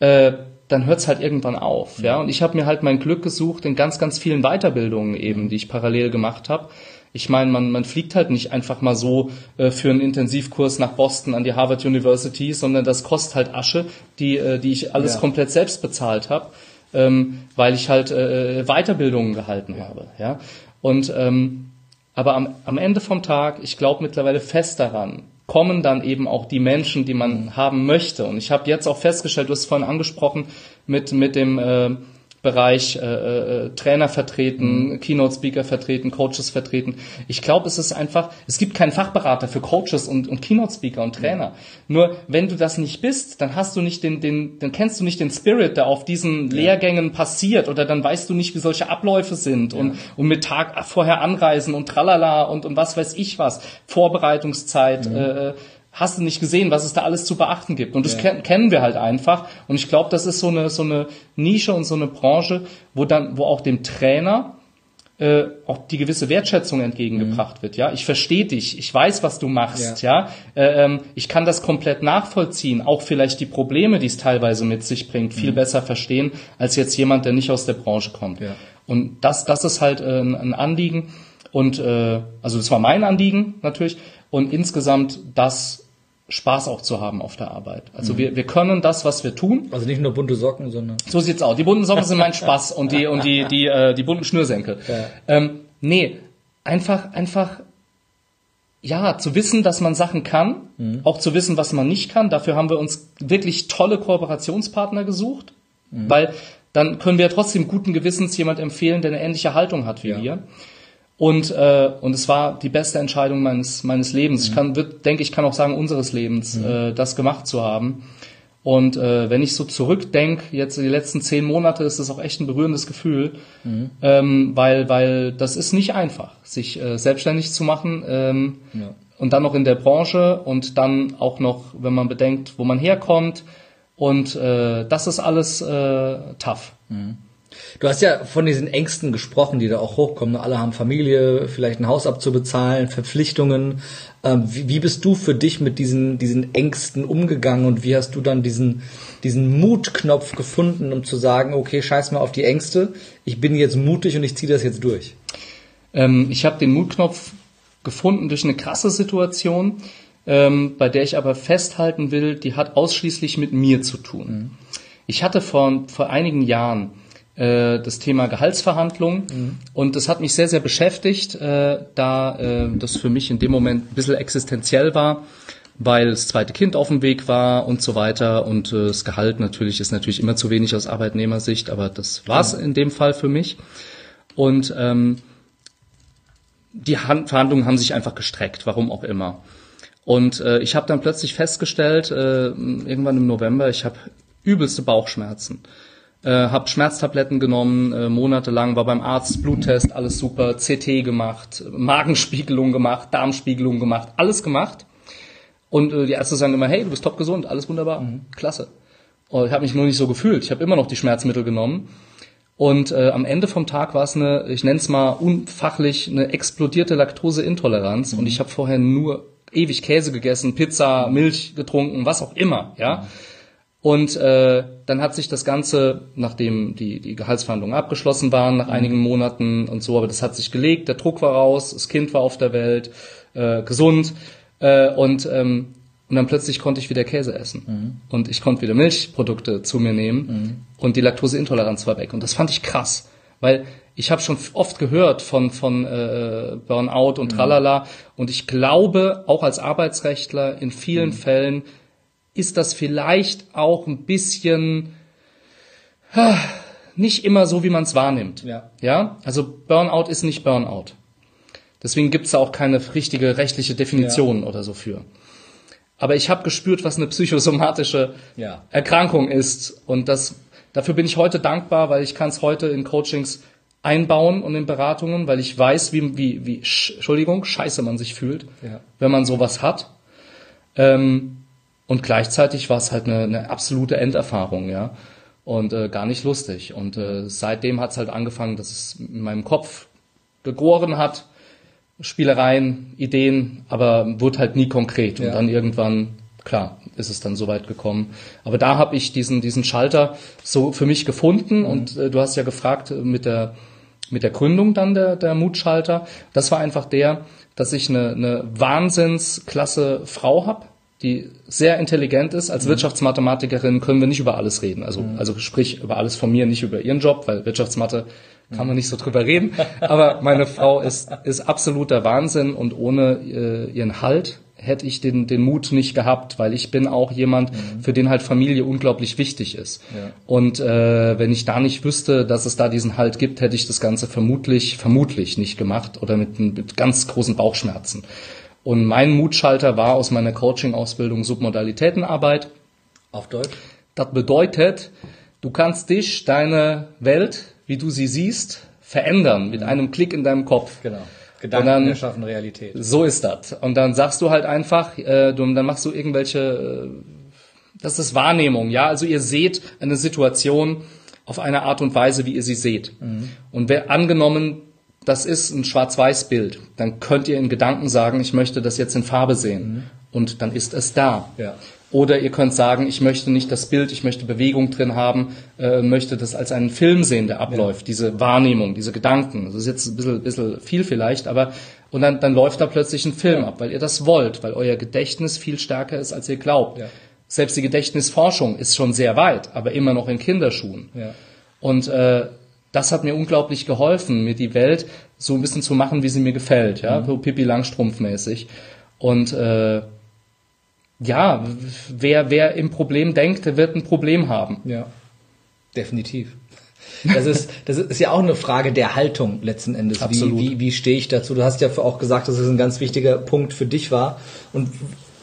Äh, dann hört's halt irgendwann auf. Ja, und ich habe mir halt mein Glück gesucht in ganz, ganz vielen Weiterbildungen eben, die ich parallel gemacht habe. Ich meine, man, man fliegt halt nicht einfach mal so äh, für einen Intensivkurs nach Boston an die Harvard University, sondern das kostet halt Asche, die, äh, die ich alles Ja. komplett selbst bezahlt habe, ähm, weil ich halt äh, Weiterbildungen gehalten habe. Ja, und ähm, aber am, am Ende vom Tag, ich glaube mittlerweile fest daran, kommen dann eben auch die Menschen, die man haben möchte. Und ich habe jetzt auch festgestellt, du hast es vorhin angesprochen, mit, mit dem, äh, Bereich äh, äh, Trainer vertreten, mhm. Keynote-Speaker vertreten, Coaches vertreten. Ich glaube, es ist einfach, es gibt keinen Fachberater für Coaches und, und Keynote-Speaker und Trainer. Mhm. Nur wenn du das nicht bist, dann hast du nicht den, den, dann kennst du nicht den Spirit, der auf diesen ja. Lehrgängen passiert oder dann weißt du nicht, wie solche Abläufe sind ja. und, und mit Tag vorher anreisen und tralala und, und was weiß ich was, Vorbereitungszeit, mhm. äh, hast du nicht gesehen, was es da alles zu beachten gibt. Und das ja. kennen, wir halt einfach. Und ich glaube, das ist so eine, so eine Nische und so eine Branche, wo dann, wo auch dem Trainer äh, auch die gewisse Wertschätzung entgegengebracht mhm. wird. Ja, ich verstehe dich, ich weiß, was du machst. Ja, ja? Äh, ähm, ich kann das komplett nachvollziehen. Auch vielleicht die Probleme, die es teilweise mit sich bringt, viel mhm. besser verstehen als jetzt jemand, der nicht aus der Branche kommt. Ja. Und das, das ist halt äh, ein Anliegen. Und äh, also das war mein Anliegen natürlich. Und insgesamt das Spaß auch zu haben auf der Arbeit. Also mhm. wir, wir können das, was wir tun. Also nicht nur bunte Socken, sondern. So sieht's aus. Die bunten Socken sind mein Spaß und die und die die äh, die bunten Schnürsenkel. Ja. Ähm, nee, einfach einfach ja zu wissen, dass man Sachen kann, mhm. auch zu wissen, was man nicht kann. Dafür haben wir uns wirklich tolle Kooperationspartner gesucht, mhm. weil dann können wir trotzdem guten Gewissens jemand empfehlen, der eine ähnliche Haltung hat wie ja. wir. Und, äh, und es war die beste Entscheidung meines, meines Lebens. Mhm. Ich kann, wird, denke ich, kann auch sagen, unseres Lebens, mhm. äh, das gemacht zu haben. Und äh, wenn ich so zurückdenke, jetzt in die letzten zehn Monate, ist das auch echt ein berührendes Gefühl, mhm. ähm, weil, weil das ist nicht einfach, sich äh, selbstständig zu machen ähm, ja. und dann noch in der Branche und dann auch noch, wenn man bedenkt, wo man herkommt. Und äh, das ist alles äh, tough. Mhm. Du hast ja von diesen Ängsten gesprochen, die da auch hochkommen. Alle haben Familie, vielleicht ein Haus abzubezahlen, Verpflichtungen. Ähm, wie, bist du für dich mit diesen, diesen Ängsten umgegangen und wie hast du dann diesen, diesen Mutknopf gefunden, um zu sagen, okay, scheiß mal auf die Ängste, ich bin jetzt mutig und ich ziehe das jetzt durch? Ähm, ich habe den Mutknopf gefunden durch eine krasse Situation, ähm, bei der ich aber festhalten will, die hat ausschließlich mit mir zu tun. Mhm. Ich hatte vor, vor einigen Jahren äh, das Thema Gehaltsverhandlungen. Mhm. Und das hat mich sehr, sehr beschäftigt, äh, da äh, das für mich in dem Moment ein bisschen existenziell war, weil das zweite Kind auf dem Weg war und so weiter. Und äh, das Gehalt natürlich ist natürlich immer zu wenig aus Arbeitnehmersicht, aber das war es in dem Fall für mich. Und ähm, die Hand Verhandlungen haben sich einfach gestreckt, warum auch immer. Und äh, ich habe dann plötzlich festgestellt, äh, irgendwann im November, ich habe übelste Bauchschmerzen äh, habe Schmerztabletten genommen, äh, monatelang, war beim Arzt, Bluttest, alles super, CT gemacht, Magenspiegelung gemacht, Darmspiegelung gemacht, alles gemacht. Und äh, die Ärzte sagen immer, hey, du bist top gesund, alles wunderbar, mhm. klasse. Und ich habe mich nur nicht so gefühlt. Ich habe immer noch die Schmerzmittel genommen. Und äh, am Ende vom Tag war es eine, ich nenne es mal unfachlich, eine explodierte Laktoseintoleranz. Mhm. Und ich habe vorher nur ewig Käse gegessen, Pizza, Milch getrunken, was auch immer, ja. Mhm. Und äh, dann hat sich das Ganze, nachdem die, die Gehaltsverhandlungen abgeschlossen waren, nach mhm. einigen Monaten und so, aber das hat sich gelegt, der Druck war raus, das Kind war auf der Welt, äh, gesund äh, und, ähm, und dann plötzlich konnte ich wieder Käse essen mhm. und ich konnte wieder Milchprodukte zu mir nehmen mhm. und die Laktoseintoleranz war weg und das fand ich krass, weil ich habe schon oft gehört von von äh, Burnout und mhm. Tralala und ich glaube auch als Arbeitsrechtler in vielen mhm. Fällen ist das vielleicht auch ein bisschen nicht immer so, wie man es wahrnimmt. Ja. ja. Also Burnout ist nicht Burnout. Deswegen gibt es da auch keine richtige rechtliche Definition ja. oder so für. Aber ich habe gespürt, was eine psychosomatische ja. Erkrankung ist. Und das, dafür bin ich heute dankbar, weil ich kann es heute in Coachings einbauen und in Beratungen, weil ich weiß, wie, wie, wie Entschuldigung, scheiße man sich fühlt, ja. wenn man sowas hat. Ähm, und gleichzeitig war es halt eine, eine absolute Enderfahrung, ja. Und äh, gar nicht lustig. Und äh, seitdem hat es halt angefangen, dass es in meinem Kopf gegoren hat, Spielereien, Ideen, aber wurde halt nie konkret. Und dann irgendwann, klar, ist es dann so weit gekommen. Aber da habe ich diesen, diesen Schalter so für mich gefunden. Mhm. Und äh, du hast ja gefragt äh, mit der, mit der Gründung dann der, der Mutschalter. Das war einfach der, dass ich eine, eine wahnsinnsklasse Frau hab die sehr intelligent ist. Als mhm. Wirtschaftsmathematikerin können wir nicht über alles reden. Also, mhm. also sprich über alles von mir, nicht über ihren Job, weil Wirtschaftsmathe kann man nicht so drüber reden. Aber meine Frau ist, ist absoluter Wahnsinn und ohne äh, ihren Halt, hätte ich den, den Mut nicht gehabt, weil ich bin auch jemand, mhm. für den halt Familie unglaublich wichtig ist. Ja. Und äh, wenn ich da nicht wüsste, dass es da diesen Halt gibt, hätte ich das Ganze vermutlich, vermutlich nicht gemacht oder mit, mit ganz großen Bauchschmerzen. Und mein Mutschalter war aus meiner Coaching-Ausbildung Submodalitätenarbeit. Auf Deutsch? Das bedeutet, du kannst dich, deine Welt, wie du sie siehst, verändern mit mhm. einem Klick in deinem Kopf. Genau. Gedanken dann, erschaffen Realität. So ist das. Und dann sagst du halt einfach, äh, du, dann machst du irgendwelche, äh, das ist Wahrnehmung, ja. Also ihr seht eine Situation auf eine Art und Weise, wie ihr sie seht. Mhm. Und wer angenommen, das ist ein Schwarz-Weiß-Bild, dann könnt ihr in Gedanken sagen, ich möchte das jetzt in Farbe sehen. Mhm. Und dann ist es da. Ja. Oder ihr könnt sagen, ich möchte nicht das Bild, ich möchte Bewegung drin haben, äh, möchte das als einen Film sehen, der abläuft, ja. diese Wahrnehmung, diese Gedanken. Das ist jetzt ein bisschen, bisschen viel vielleicht, aber und dann, dann läuft da plötzlich ein Film ab, weil ihr das wollt, weil euer Gedächtnis viel stärker ist, als ihr glaubt. Ja. Selbst die Gedächtnisforschung ist schon sehr weit, aber immer noch in Kinderschuhen. Ja. Und äh, das hat mir unglaublich geholfen, mir die Welt so ein bisschen zu machen, wie sie mir gefällt, ja, mhm. so Pippi Langstrumpf mäßig. Und äh, ja, wer, wer im Problem denkt, der wird ein Problem haben. Ja, definitiv. Das ist, das ist ja auch eine Frage der Haltung letzten Endes. Absolut. Wie, wie, wie stehe ich dazu? Du hast ja auch gesagt, dass es ein ganz wichtiger Punkt für dich war. Und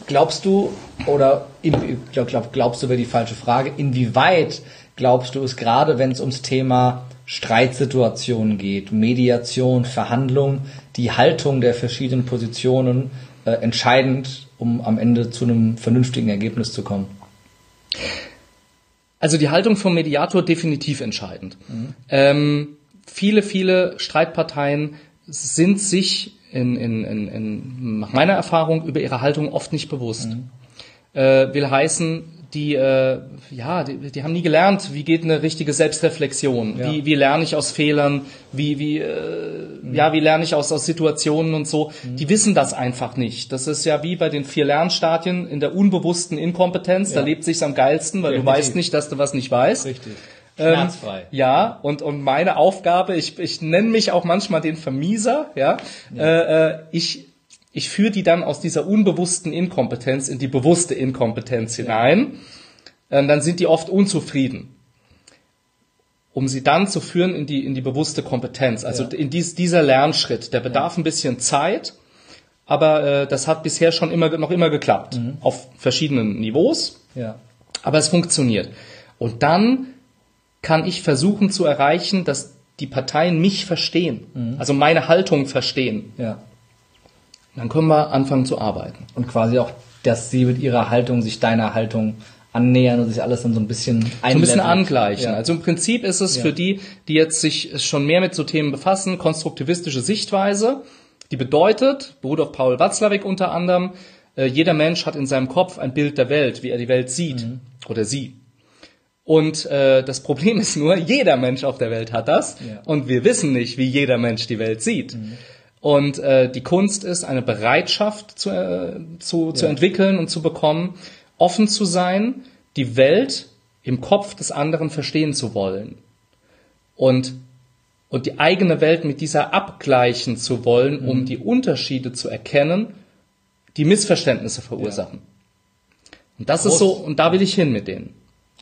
glaubst du, oder in, glaub, glaubst du wäre die falsche Frage, inwieweit glaubst du es gerade, wenn es ums Thema Streitsituationen geht, Mediation, Verhandlung, die Haltung der verschiedenen Positionen äh, entscheidend um am Ende zu einem vernünftigen Ergebnis zu kommen? Also die Haltung vom Mediator definitiv entscheidend. Mhm. Ähm, viele, viele Streitparteien sind sich in, in, in, in, nach meiner Erfahrung über ihre Haltung oft nicht bewusst. Mhm. Äh, will heißen, die, äh, ja, die, die haben nie gelernt, wie geht eine richtige Selbstreflexion, ja. wie, wie lerne ich aus Fehlern, wie, wie, äh, mhm. ja, wie lerne ich aus, aus Situationen und so. Mhm. Die wissen das einfach nicht. Das ist ja wie bei den vier Lernstadien in der unbewussten Inkompetenz, ja. da lebt sich's am geilsten, weil Definitiv. du weißt nicht, dass du was nicht weißt. Richtig. Ähm, Schmerzfrei. Ähm, ja, und, und meine Aufgabe, ich, ich nenne mich auch manchmal den Vermieser, ja, ja. Äh, äh, ich ich führe die dann aus dieser unbewussten Inkompetenz in die bewusste Inkompetenz hinein. Ähm, dann sind die oft unzufrieden. Um sie dann zu führen in die, in die bewusste Kompetenz. Also ja. in dies, dieser Lernschritt, der bedarf ja. ein bisschen Zeit, aber äh, das hat bisher schon immer, noch immer geklappt. Mhm. Auf verschiedenen Niveaus. Ja. Aber es funktioniert. Und dann kann ich versuchen zu erreichen, dass die Parteien mich verstehen. Mhm. Also meine Haltung verstehen. Ja. Dann können wir anfangen zu arbeiten. Und quasi auch, dass sie mit ihrer Haltung sich deiner Haltung annähern und sich alles dann so ein bisschen so ein bisschen angleichen. Ja. Also im Prinzip ist es ja. für die, die jetzt sich schon mehr mit so Themen befassen, konstruktivistische Sichtweise. Die bedeutet, beruht auf Paul Watzlawick unter anderem, äh, jeder Mensch hat in seinem Kopf ein Bild der Welt, wie er die Welt sieht mhm. oder sie. Und äh, das Problem ist nur, jeder Mensch auf der Welt hat das ja. und wir wissen nicht, wie jeder Mensch die Welt sieht. Mhm. Und äh, die Kunst ist, eine Bereitschaft zu, äh, zu, ja. zu entwickeln und zu bekommen, offen zu sein, die Welt im Kopf des anderen verstehen zu wollen. Und, und die eigene Welt mit dieser abgleichen zu wollen, mhm. um die Unterschiede zu erkennen, die Missverständnisse verursachen. Ja. Und das Groß. ist so, und da will ich hin mit denen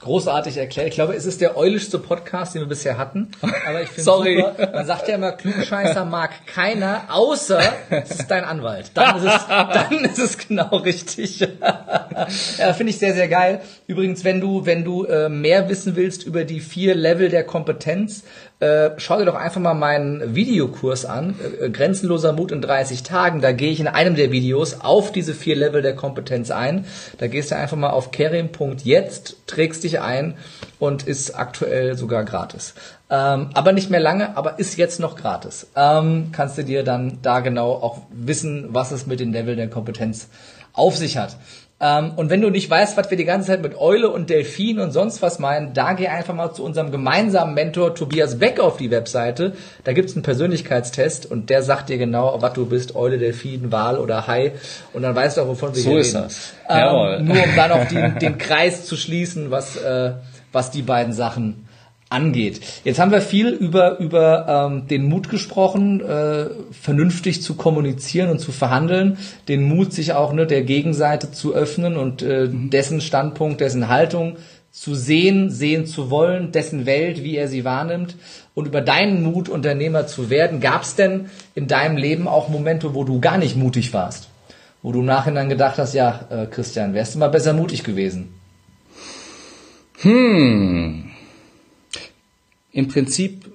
großartig erklärt. Ich glaube, es ist der eulischste Podcast, den wir bisher hatten. Aber ich finde Sorry. Super, man sagt ja immer, Klugscheißer mag keiner, außer es ist dein Anwalt. Dann ist es, dann ist es genau richtig. ja, finde ich sehr, sehr geil. Übrigens, wenn du, wenn du äh, mehr wissen willst über die vier Level der Kompetenz, äh, schau dir doch einfach mal meinen Videokurs an, äh, Grenzenloser Mut in 30 Tagen. Da gehe ich in einem der Videos auf diese vier Level der Kompetenz ein. Da gehst du einfach mal auf kerim.jetzt, trägst dich ein und ist aktuell sogar gratis. Ähm, aber nicht mehr lange, aber ist jetzt noch gratis. Ähm, kannst du dir dann da genau auch wissen, was es mit den Level der Kompetenz auf sich hat. Ähm, und wenn du nicht weißt, was wir die ganze Zeit mit Eule und Delfin und sonst was meinen, da geh einfach mal zu unserem gemeinsamen Mentor Tobias Beck auf die Webseite. Da gibt's einen Persönlichkeitstest und der sagt dir genau, was du bist, Eule, Delfin, Wal oder Hai. Und dann weißt du auch, wovon wir so hier ist reden. Das. Ähm, nur um dann auch den, den Kreis zu schließen, was, äh, was die beiden Sachen angeht. Jetzt haben wir viel über, über ähm, den Mut gesprochen, äh, vernünftig zu kommunizieren und zu verhandeln, den Mut, sich auch ne, der Gegenseite zu öffnen und äh, dessen Standpunkt, dessen Haltung zu sehen, sehen zu wollen, dessen Welt, wie er sie wahrnimmt und über deinen Mut, Unternehmer zu werden. Gab es denn in deinem Leben auch Momente, wo du gar nicht mutig warst? Wo du im Nachhinein gedacht hast, ja, äh, Christian, wärst du mal besser mutig gewesen? Hm. Im Prinzip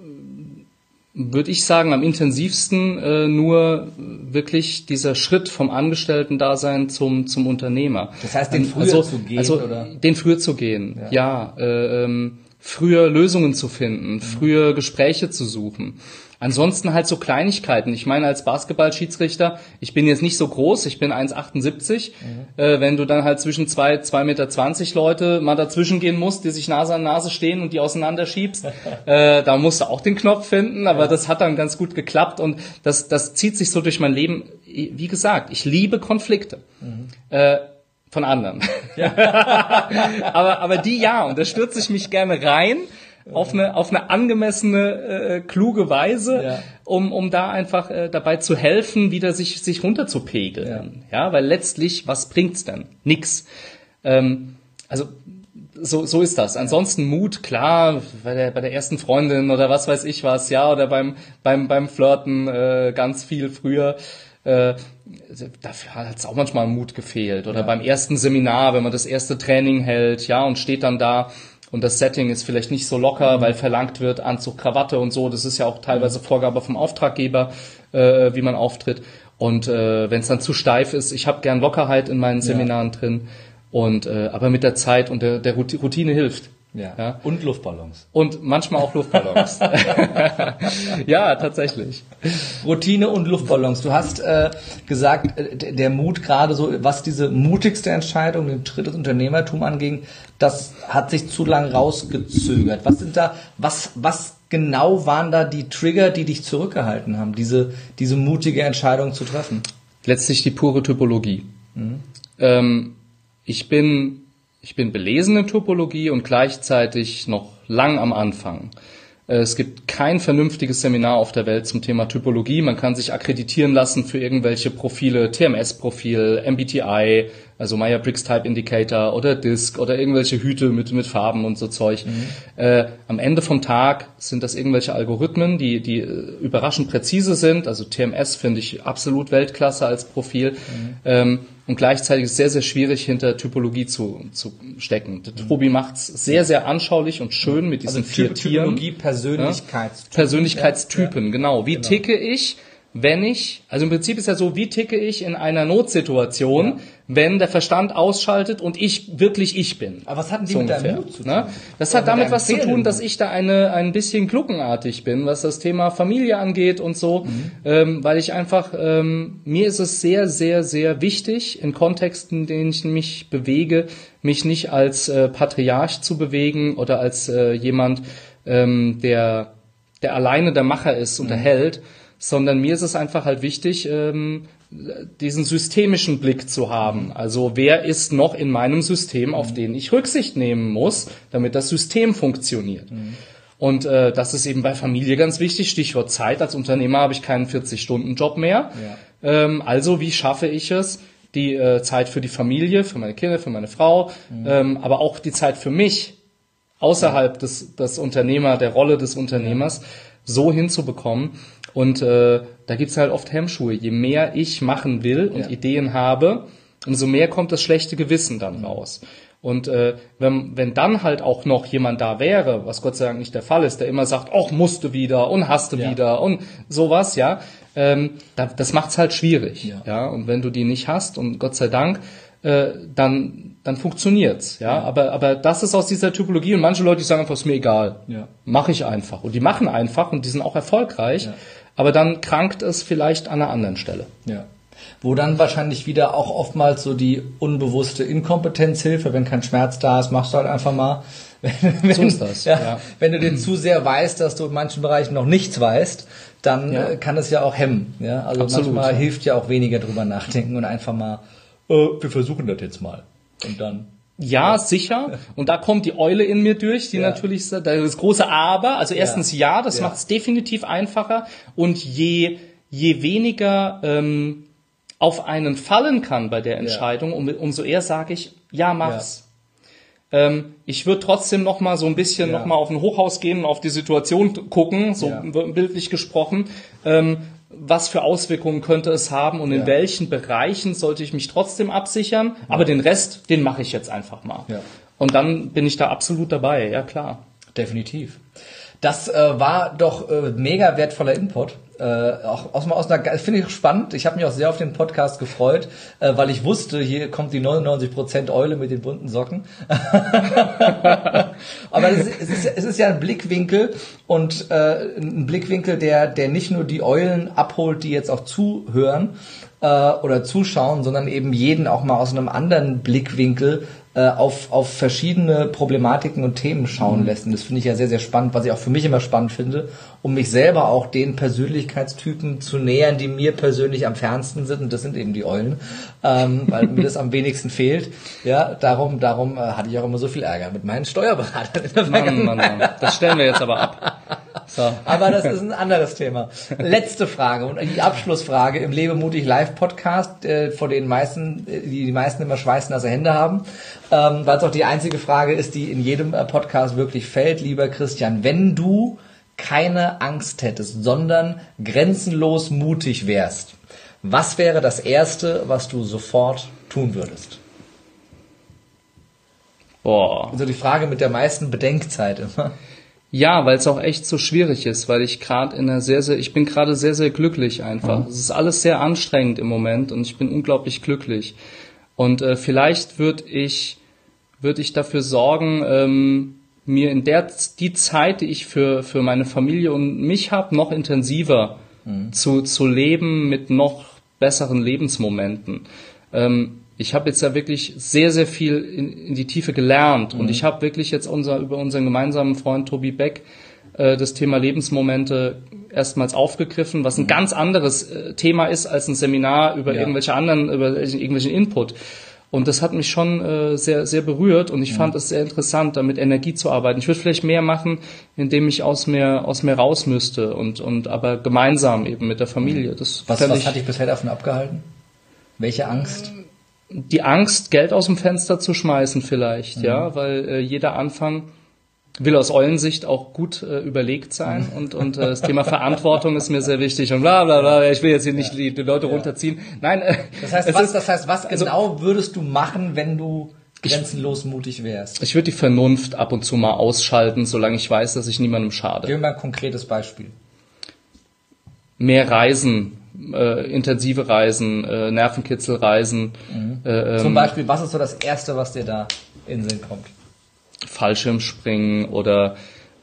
würde ich sagen, am intensivsten äh, nur wirklich dieser Schritt vom Angestellten-Dasein zum, zum Unternehmer. Das heißt, den früher also, zu gehen, also, oder? Den früher zu gehen, ja. ja äh, ähm, früher Lösungen zu finden, mhm. früher Gespräche zu suchen. Ansonsten halt so Kleinigkeiten. Ich meine, als Basketballschiedsrichter, ich bin jetzt nicht so groß, ich bin 1,78. Mhm. Äh, wenn du dann halt zwischen zwei, 2,20 Meter Leute mal dazwischen gehen musst, die sich Nase an Nase stehen und die auseinanderschiebst, äh, da musst du auch den Knopf finden, aber ja. das hat dann ganz gut geklappt und das, das zieht sich so durch mein Leben. Wie gesagt, ich liebe Konflikte. Mhm. Äh, von anderen. Ja. aber, aber die ja, und da stürze ich mich gerne rein auf eine, auf eine angemessene, äh, kluge Weise, ja. um, um da einfach äh, dabei zu helfen, wieder sich, sich runterzupegeln. Ja. ja, weil letztlich, was bringt's denn? Nix. Ähm, also, so, so ist das. Ansonsten Mut, klar, bei der, bei der ersten Freundin oder was weiß ich was, ja, oder beim, beim, beim Flirten äh, ganz viel früher. Äh, dafür hat es auch manchmal Mut gefehlt. Oder ja. beim ersten Seminar, wenn man das erste Training hält, ja, und steht dann da und das Setting ist vielleicht nicht so locker, mhm. weil verlangt wird Anzug, Krawatte und so. Das ist ja auch teilweise Vorgabe vom Auftraggeber, äh, wie man auftritt. Und äh, wenn es dann zu steif ist, ich habe gern Lockerheit in meinen Seminaren ja. drin. Und äh, aber mit der Zeit und der, der Routine hilft. Ja. ja. Und Luftballons. Und manchmal auch Luftballons. ja, tatsächlich. Routine und Luftballons. Du hast äh, gesagt, äh, der Mut gerade so, was diese mutigste Entscheidung, den Schritt des Unternehmertum anging, das hat sich zu lang rausgezögert. Was sind da, was, was genau waren da die Trigger, die dich zurückgehalten haben, diese, diese mutige Entscheidung zu treffen? Letztlich die pure Typologie. Mhm. Ähm, ich bin ich bin belesen in Topologie und gleichzeitig noch lang am Anfang. Äh, es gibt kein vernünftiges Seminar auf der Welt zum Thema Typologie. Man kann sich akkreditieren lassen für irgendwelche Profile, TMS-Profil, MBTI, also Meyer-Briggs Type Indicator oder Disk oder irgendwelche Hüte mit, mit Farben und so Zeug. Mhm. Äh, am Ende vom Tag sind das irgendwelche Algorithmen, die, die äh, überraschend präzise sind. Also TMS finde ich absolut Weltklasse als Profil. Mhm. Ähm, und gleichzeitig ist es sehr, sehr schwierig, hinter Typologie zu, zu stecken. Mhm. Tobi macht's sehr, sehr anschaulich und schön mit diesen also vier Tieren. Typologie, Persönlichkeitstypen. Persönlichkeitstypen, ja. genau. Wie genau. ticke ich? Wenn ich, also im Prinzip ist ja so, wie ticke ich in einer Notsituation, ja. wenn der Verstand ausschaltet und ich wirklich ich bin. Aber was hatten die so mit ungefähr, deinem Mut zu ne? tun? Das Oder hat damit was zu tun, dass ich da eine, ein bisschen gluckenartig bin, was das Thema Familie angeht und so, mhm. ähm, weil ich einfach, ähm, mir ist es sehr, sehr, sehr wichtig, in Kontexten, in denen ich mich bewege, mich nicht als äh, Patriarch zu bewegen oder als äh, jemand, ähm, der, der alleine der Macher ist und mhm. der Held, sondern mir ist es einfach halt wichtig, ähm, diesen systemischen Blick zu haben. Also wer ist noch in meinem System, auf den ich Rücksicht nehmen muss, damit das System funktioniert. Mhm. Und äh, das ist eben bei Familie ganz wichtig. Stichwort Zeit. Als Unternehmer habe ich keinen 40-Stunden-Job mehr. Ja. Ähm, also wie schaffe ich es, die äh, Zeit für die Familie, für meine Kinder, für meine Frau, mhm. ähm, aber auch die Zeit für mich außerhalb des, des Unternehmer, der Rolle des Unternehmers so hinzubekommen, und äh, da gibt's halt oft Hemmschuhe. Je mehr ich machen will und ja. Ideen habe, umso mehr kommt das schlechte Gewissen dann raus. Und äh, wenn, wenn dann halt auch noch jemand da wäre, was Gott sei Dank nicht der Fall ist, der immer sagt, ach, musste wieder und hast du ja. wieder und sowas, ja, ähm, da, das macht's halt schwierig. Ja. ja. Und wenn du die nicht hast, und Gott sei Dank, äh, dann, dann funktioniert's. Ja? ja? Aber, aber das ist aus dieser Typologie und manche Leute die sagen einfach, ist mir egal. Ja. Mache ich einfach. Und die machen einfach und die sind auch erfolgreich. Ja aber dann krankt es vielleicht an einer anderen Stelle. Ja. Wo dann wahrscheinlich wieder auch oftmals so die unbewusste Inkompetenzhilfe, wenn kein Schmerz da ist, machst du halt einfach mal. Wenn, so ist das. Ja, ja. Wenn du den zu sehr weißt, dass du in manchen Bereichen noch nichts weißt, dann ja. Äh, kann es ja auch hemmen. Ja? Also Absolut, manchmal ja. hilft ja auch weniger drüber nachdenken und einfach mal, äh, wir versuchen das jetzt mal. Und dann Ja, sicher. Und da kommt die Eule in mir durch, die Ja. natürlich das große Aber. Also erstens ja, das Ja. macht es definitiv einfacher. Und je, je weniger ähm, auf einen fallen kann bei der Entscheidung, um, umso eher sage ich, ja, mach's. Ähm, ich würde trotzdem noch mal so ein bisschen Ja. noch mal auf ein Hochhaus gehen und auf die Situation gucken, so Ja. bildlich gesprochen. Ähm, was für Auswirkungen könnte es haben und in Ja. welchen Bereichen sollte ich mich trotzdem absichern? Aber den Rest, den mache ich jetzt einfach mal. Ja. Und dann bin ich da absolut dabei, ja klar. Definitiv. Das äh, war doch äh, mega wertvoller Input. Äh, auch aus, aus einer, finde ich spannend. Ich habe mich auch sehr auf den Podcast gefreut, äh, weil ich wusste, hier kommt die 99% Eule mit den bunten Socken. Aber es ist, es, ist, ja- es ist ja ein Blickwinkel und äh, ein Blickwinkel, der, der nicht nur die Eulen abholt, die jetzt auch zuhören äh, oder zuschauen, sondern eben jeden auch mal aus einem anderen Blickwinkel äh, auf, auf verschiedene Problematiken und Themen schauen lässt. Und das finde ich ja sehr, sehr spannend, was ich auch für mich immer spannend finde, um mich selber auch den Persönlichkeitstypen zu nähern, die mir persönlich am fernsten sind. Und das sind eben die Eulen, ähm, weil mir das am wenigsten fehlt. Ja, darum, darum äh, hatte ich auch immer so viel Ärger mit meinen Steuerberatern in der Mann, Mann, Mann. Das stellen wir jetzt aber ab. So. aber das ist ein anderes Thema. Letzte Frage und die Abschlussfrage im Lebe mutig Live Podcast, äh, vor den meisten, äh, die die meisten immer schweißnasse Hände haben, ähm, weil es auch die einzige Frage ist, die in jedem äh, Podcast wirklich fällt, lieber Christian. Wenn du keine Angst hättest, sondern grenzenlos mutig wärst, was wäre das Erste, was du sofort tun würdest? Boah. Also die Frage mit der meisten Bedenkzeit immer. Ja, weil es auch echt so schwierig ist, weil ich gerade in einer sehr, sehr, ich bin gerade sehr, sehr glücklich einfach. Es ist alles sehr anstrengend im Moment und ich bin unglaublich glücklich. Und äh, vielleicht würde ich, würde ich dafür sorgen, ähm, mir in der die Zeit, die ich für für meine Familie und mich habe, noch intensiver zu zu leben mit noch besseren Lebensmomenten. Ähm, ich habe jetzt ja wirklich sehr, sehr viel in, in die Tiefe gelernt und ich habe wirklich jetzt unser, über unseren gemeinsamen Freund Tobi Beck äh, das Thema Lebensmomente erstmals aufgegriffen, was ein ganz anderes äh, Thema ist als ein Seminar über Ja. irgendwelche anderen, über irgendwelchen Input. Und das hat mich schon äh, sehr, sehr berührt und ich fand es sehr interessant, damit Energie zu arbeiten. Ich würde vielleicht mehr machen, indem ich aus mir, aus mir raus müsste und, und aber gemeinsam eben mit der Familie. Das Was, was ich, hat dich bisher davon abgehalten? Welche Angst? die Angst, Geld aus dem Fenster zu schmeißen vielleicht, Mhm. ja, weil äh, jeder Anfang will aus Eulensicht auch gut äh, überlegt sein Mhm. und, und äh, das Thema Verantwortung ist mir sehr wichtig und bla bla bla, ich will jetzt hier nicht die, die Leute runterziehen. Nein, äh, Das heißt, was, ist, das heißt, was also- genau würdest du machen, wenn du grenzenlos mutig wärst? ich würde die Vernunft ab und zu mal ausschalten, solange ich weiß, dass ich niemandem schade. Gib mir mal ein konkretes Beispiel. Mehr Reisen, äh, intensive Reisen, äh, Nervenkitzelreisen, äh, ähm, Zum Beispiel, was ist so das Erste, was dir da in den Sinn kommt? Fallschirmspringen oder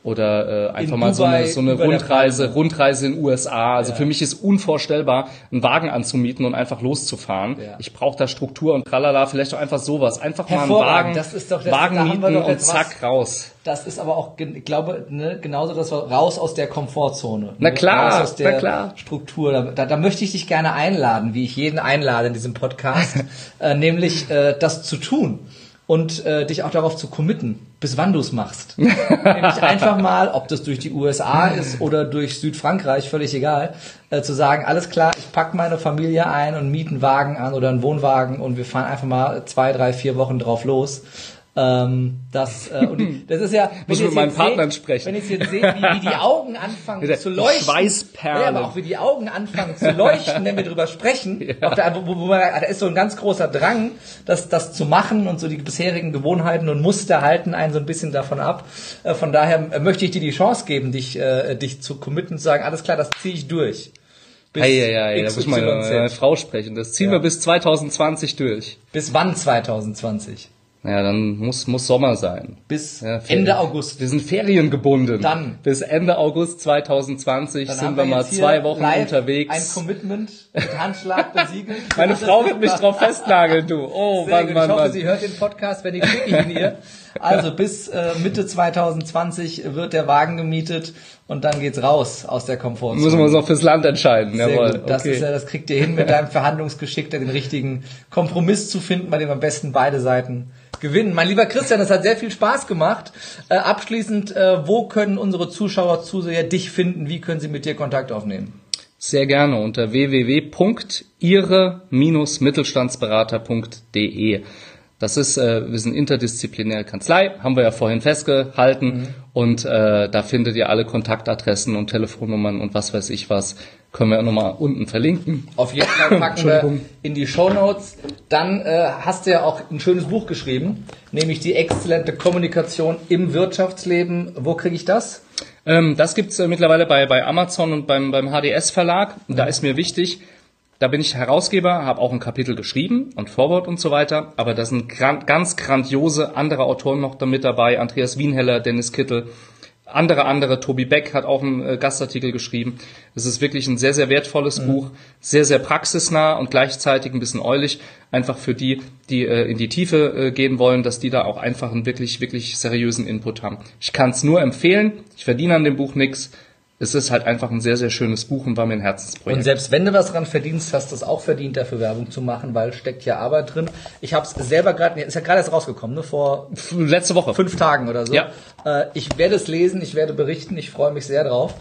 oder äh, einfach In mal so Dubai eine, so eine über der Rundreise. Rundreise in USA. Also Ja. für mich ist unvorstellbar, einen Wagen anzumieten und einfach loszufahren. Ja. Ich brauche da Struktur und tralala, vielleicht auch einfach sowas. Einfach mal einen. Wagen, Das ist doch- das- Wagen mieten doch und zack, raus. Das ist aber auch, ich glaube, ne, genauso das war raus aus der Komfortzone. Na Ne? klar, raus aus der na klar. Struktur. Da, da, da möchte ich dich gerne einladen, wie ich jeden einlade in diesem Podcast, äh, nämlich äh, das zu tun und äh, dich auch darauf zu committen, bis wann du es machst. nämlich einfach mal, ob das durch die USA ist oder durch Südfrankreich, völlig egal, äh, zu sagen, alles klar, ich pack meine Familie ein und miete einen Wagen an oder einen Wohnwagen und wir fahren einfach mal zwei, drei, vier Wochen drauf los. Ähm, das, äh, und das ist ja, wenn ihr mit meinen Partnern seht, sprechen. Wenn ich jetzt sehe, wie, wie die Augen anfangen zu leuchten. Schweißperlen. Ja, aber auch wie die Augen anfangen zu leuchten, wenn wir drüber sprechen. Auf der, wo, wo man, da ist so ein ganz großer Drang, das, das zu machen und so die bisherigen Gewohnheiten und Muster halten einen so ein bisschen davon ab. Äh, Von daher äh, möchte ich dir die Chance geben, dich, äh, dich zu committen, zu sagen, alles klar, das ziehe ich durch. Hey, hey, hey, da muss meine, XYZ. meine Frau sprechen. Das ziehen Ja. wir bis 2020 durch. Bis wann 2020? Ja, dann muss, muss Sommer sein. Bis Ja. Ende August. Wir sind feriengebunden. Dann. Bis Ende August 2020 Dann sind haben wir mal zwei Wochen unterwegs. Ein Commitment mit Handschlag besiegelt. Meine Frau wird mich drauf festnageln, du. Oh, Mann, gut. Mann, ich hoffe, Mann. sie hört den Podcast, wenn ich schicke ihn ihr. Also bis äh, Mitte 2020 wird der Wagen gemietet und dann geht's raus aus der Komfortzone. Müssen wir uns noch fürs Land entscheiden. Sehr Jawohl. gut. Das, okay. ist ja, das kriegt ihr hin mit deinem Verhandlungsgeschick, den richtigen Kompromiss zu finden, bei dem am besten beide Seiten gewinnen. Mein lieber Christian, das hat sehr viel Spaß gemacht. Äh, abschließend, äh, wo können unsere Zuschauer, Zuseher dich finden? Wie können sie mit dir Kontakt aufnehmen? Sehr gerne unter www.ihre-mittelstandsberater.de. Das ist, äh, wir sind interdisziplinäre Kanzlei, haben wir ja vorhin festgehalten. Mhm. Und äh, da findet ihr alle Kontaktadressen und Telefonnummern und was weiß ich was. Können wir nochmal unten verlinken. Auf jeden Fall packen wir in die Show Notes. Dann äh, hast du ja auch ein schönes Buch geschrieben, nämlich die exzellente Kommunikation im Wirtschaftsleben. Wo kriege ich das? Ähm, das gibt's äh, mittlerweile bei, bei Amazon und beim, beim HDS Verlag. Da ist mir wichtig, da bin ich Herausgeber, habe auch ein Kapitel geschrieben und Vorwort und so weiter. Aber da sind gran ganz grandiose andere Autoren noch damit dabei. Andreas Wienheller, Dennis Kittel, andere, andere. Tobi Beck hat auch einen äh, Gastartikel geschrieben. Es ist wirklich ein sehr, sehr wertvolles Buch. Sehr, sehr praxisnah und gleichzeitig ein bisschen eulig. Einfach für die, die äh, in die Tiefe äh, gehen wollen, dass die da auch einfach einen wirklich, wirklich seriösen Input haben. Ich kann es nur empfehlen. Ich verdiene an dem Buch nichts es ist halt einfach ein sehr, sehr schönes Buch und war mir ein Herzensprojekt. Und selbst wenn du was dran verdienst, hast du es auch verdient, dafür Werbung zu machen, weil steckt ja Arbeit drin. Ich habe es selber gerade, ist ja gerade erst rausgekommen, ne, vor letzte Woche. fünf Tagen oder so. Ja. Äh, ich werde es lesen, ich werde berichten, ich freue mich sehr drauf.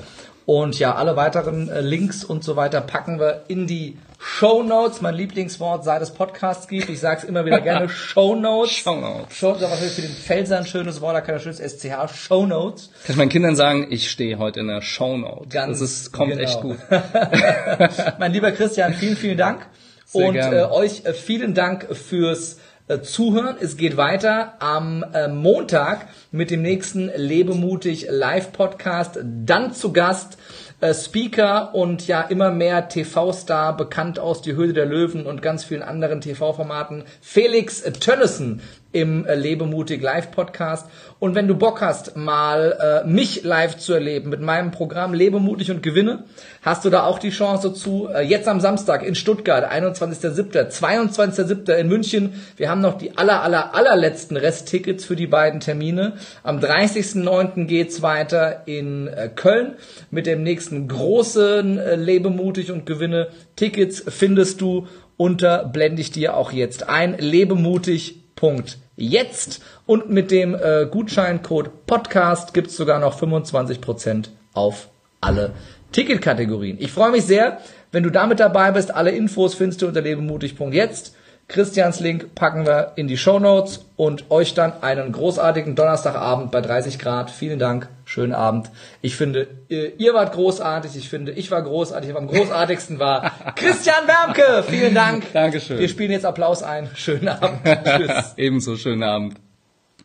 Und ja, alle weiteren äh, Links und so weiter packen wir in die Show Notes, mein Lieblingswort, seit es Podcasts gibt. Ich sage es immer wieder gerne, Show Notes. Show Notes. Show Notes, aber für den Pfälzer ein schönes Wort, da kann ein schönes SCH, Show Notes. Kann ich meinen Kindern sagen, ich stehe heute in der Show Note. Ganz das ist, kommt genau. echt gut. mein lieber Christian, vielen, vielen Dank. Sehr und gerne. äh, euch äh, vielen Dank fürs äh, Zuhören. Es geht weiter am äh, Montag mit dem nächsten Lebemutig Live Podcast. Dann zu Gast äh, Speaker und ja immer mehr TV-Star, bekannt aus Die Höhle der Löwen und ganz vielen anderen TV-Formaten, Felix Tönnissen im äh, Lebemutig Live Podcast. Und wenn du Bock hast, mal äh, mich live zu erleben mit meinem Programm Lebemutig und Gewinne, hast du da auch die Chance zu. Äh, jetzt am Samstag in Stuttgart, 21.07., 22.07. in München. Wir haben noch die aller, aller, allerletzten Resttickets für die beiden Termine. Am 30.09. geht's weiter in äh, Köln mit dem nächsten großen äh, Lebemutig und Gewinne. Tickets findest du unter, blende ich dir auch jetzt ein, lebemutig.jetzt und mit dem äh, Gutscheincode Podcast gibt's sogar noch 25% auf alle Ticketkategorien. Ich freue mich sehr, wenn du damit dabei bist. Alle Infos findest du unter lebemutig.jetzt. Christians Link packen wir in die Show Notes und euch dann einen großartigen Donnerstagabend bei 30 Grad. Vielen Dank, schönen Abend. Ich finde, ihr wart großartig. Ich finde, ich war großartig. Aber am großartigsten war Christian Wermke. Vielen Dank. Dankeschön. Wir spielen jetzt Applaus ein. Schönen Abend. Tschüss. Ebenso schönen Abend.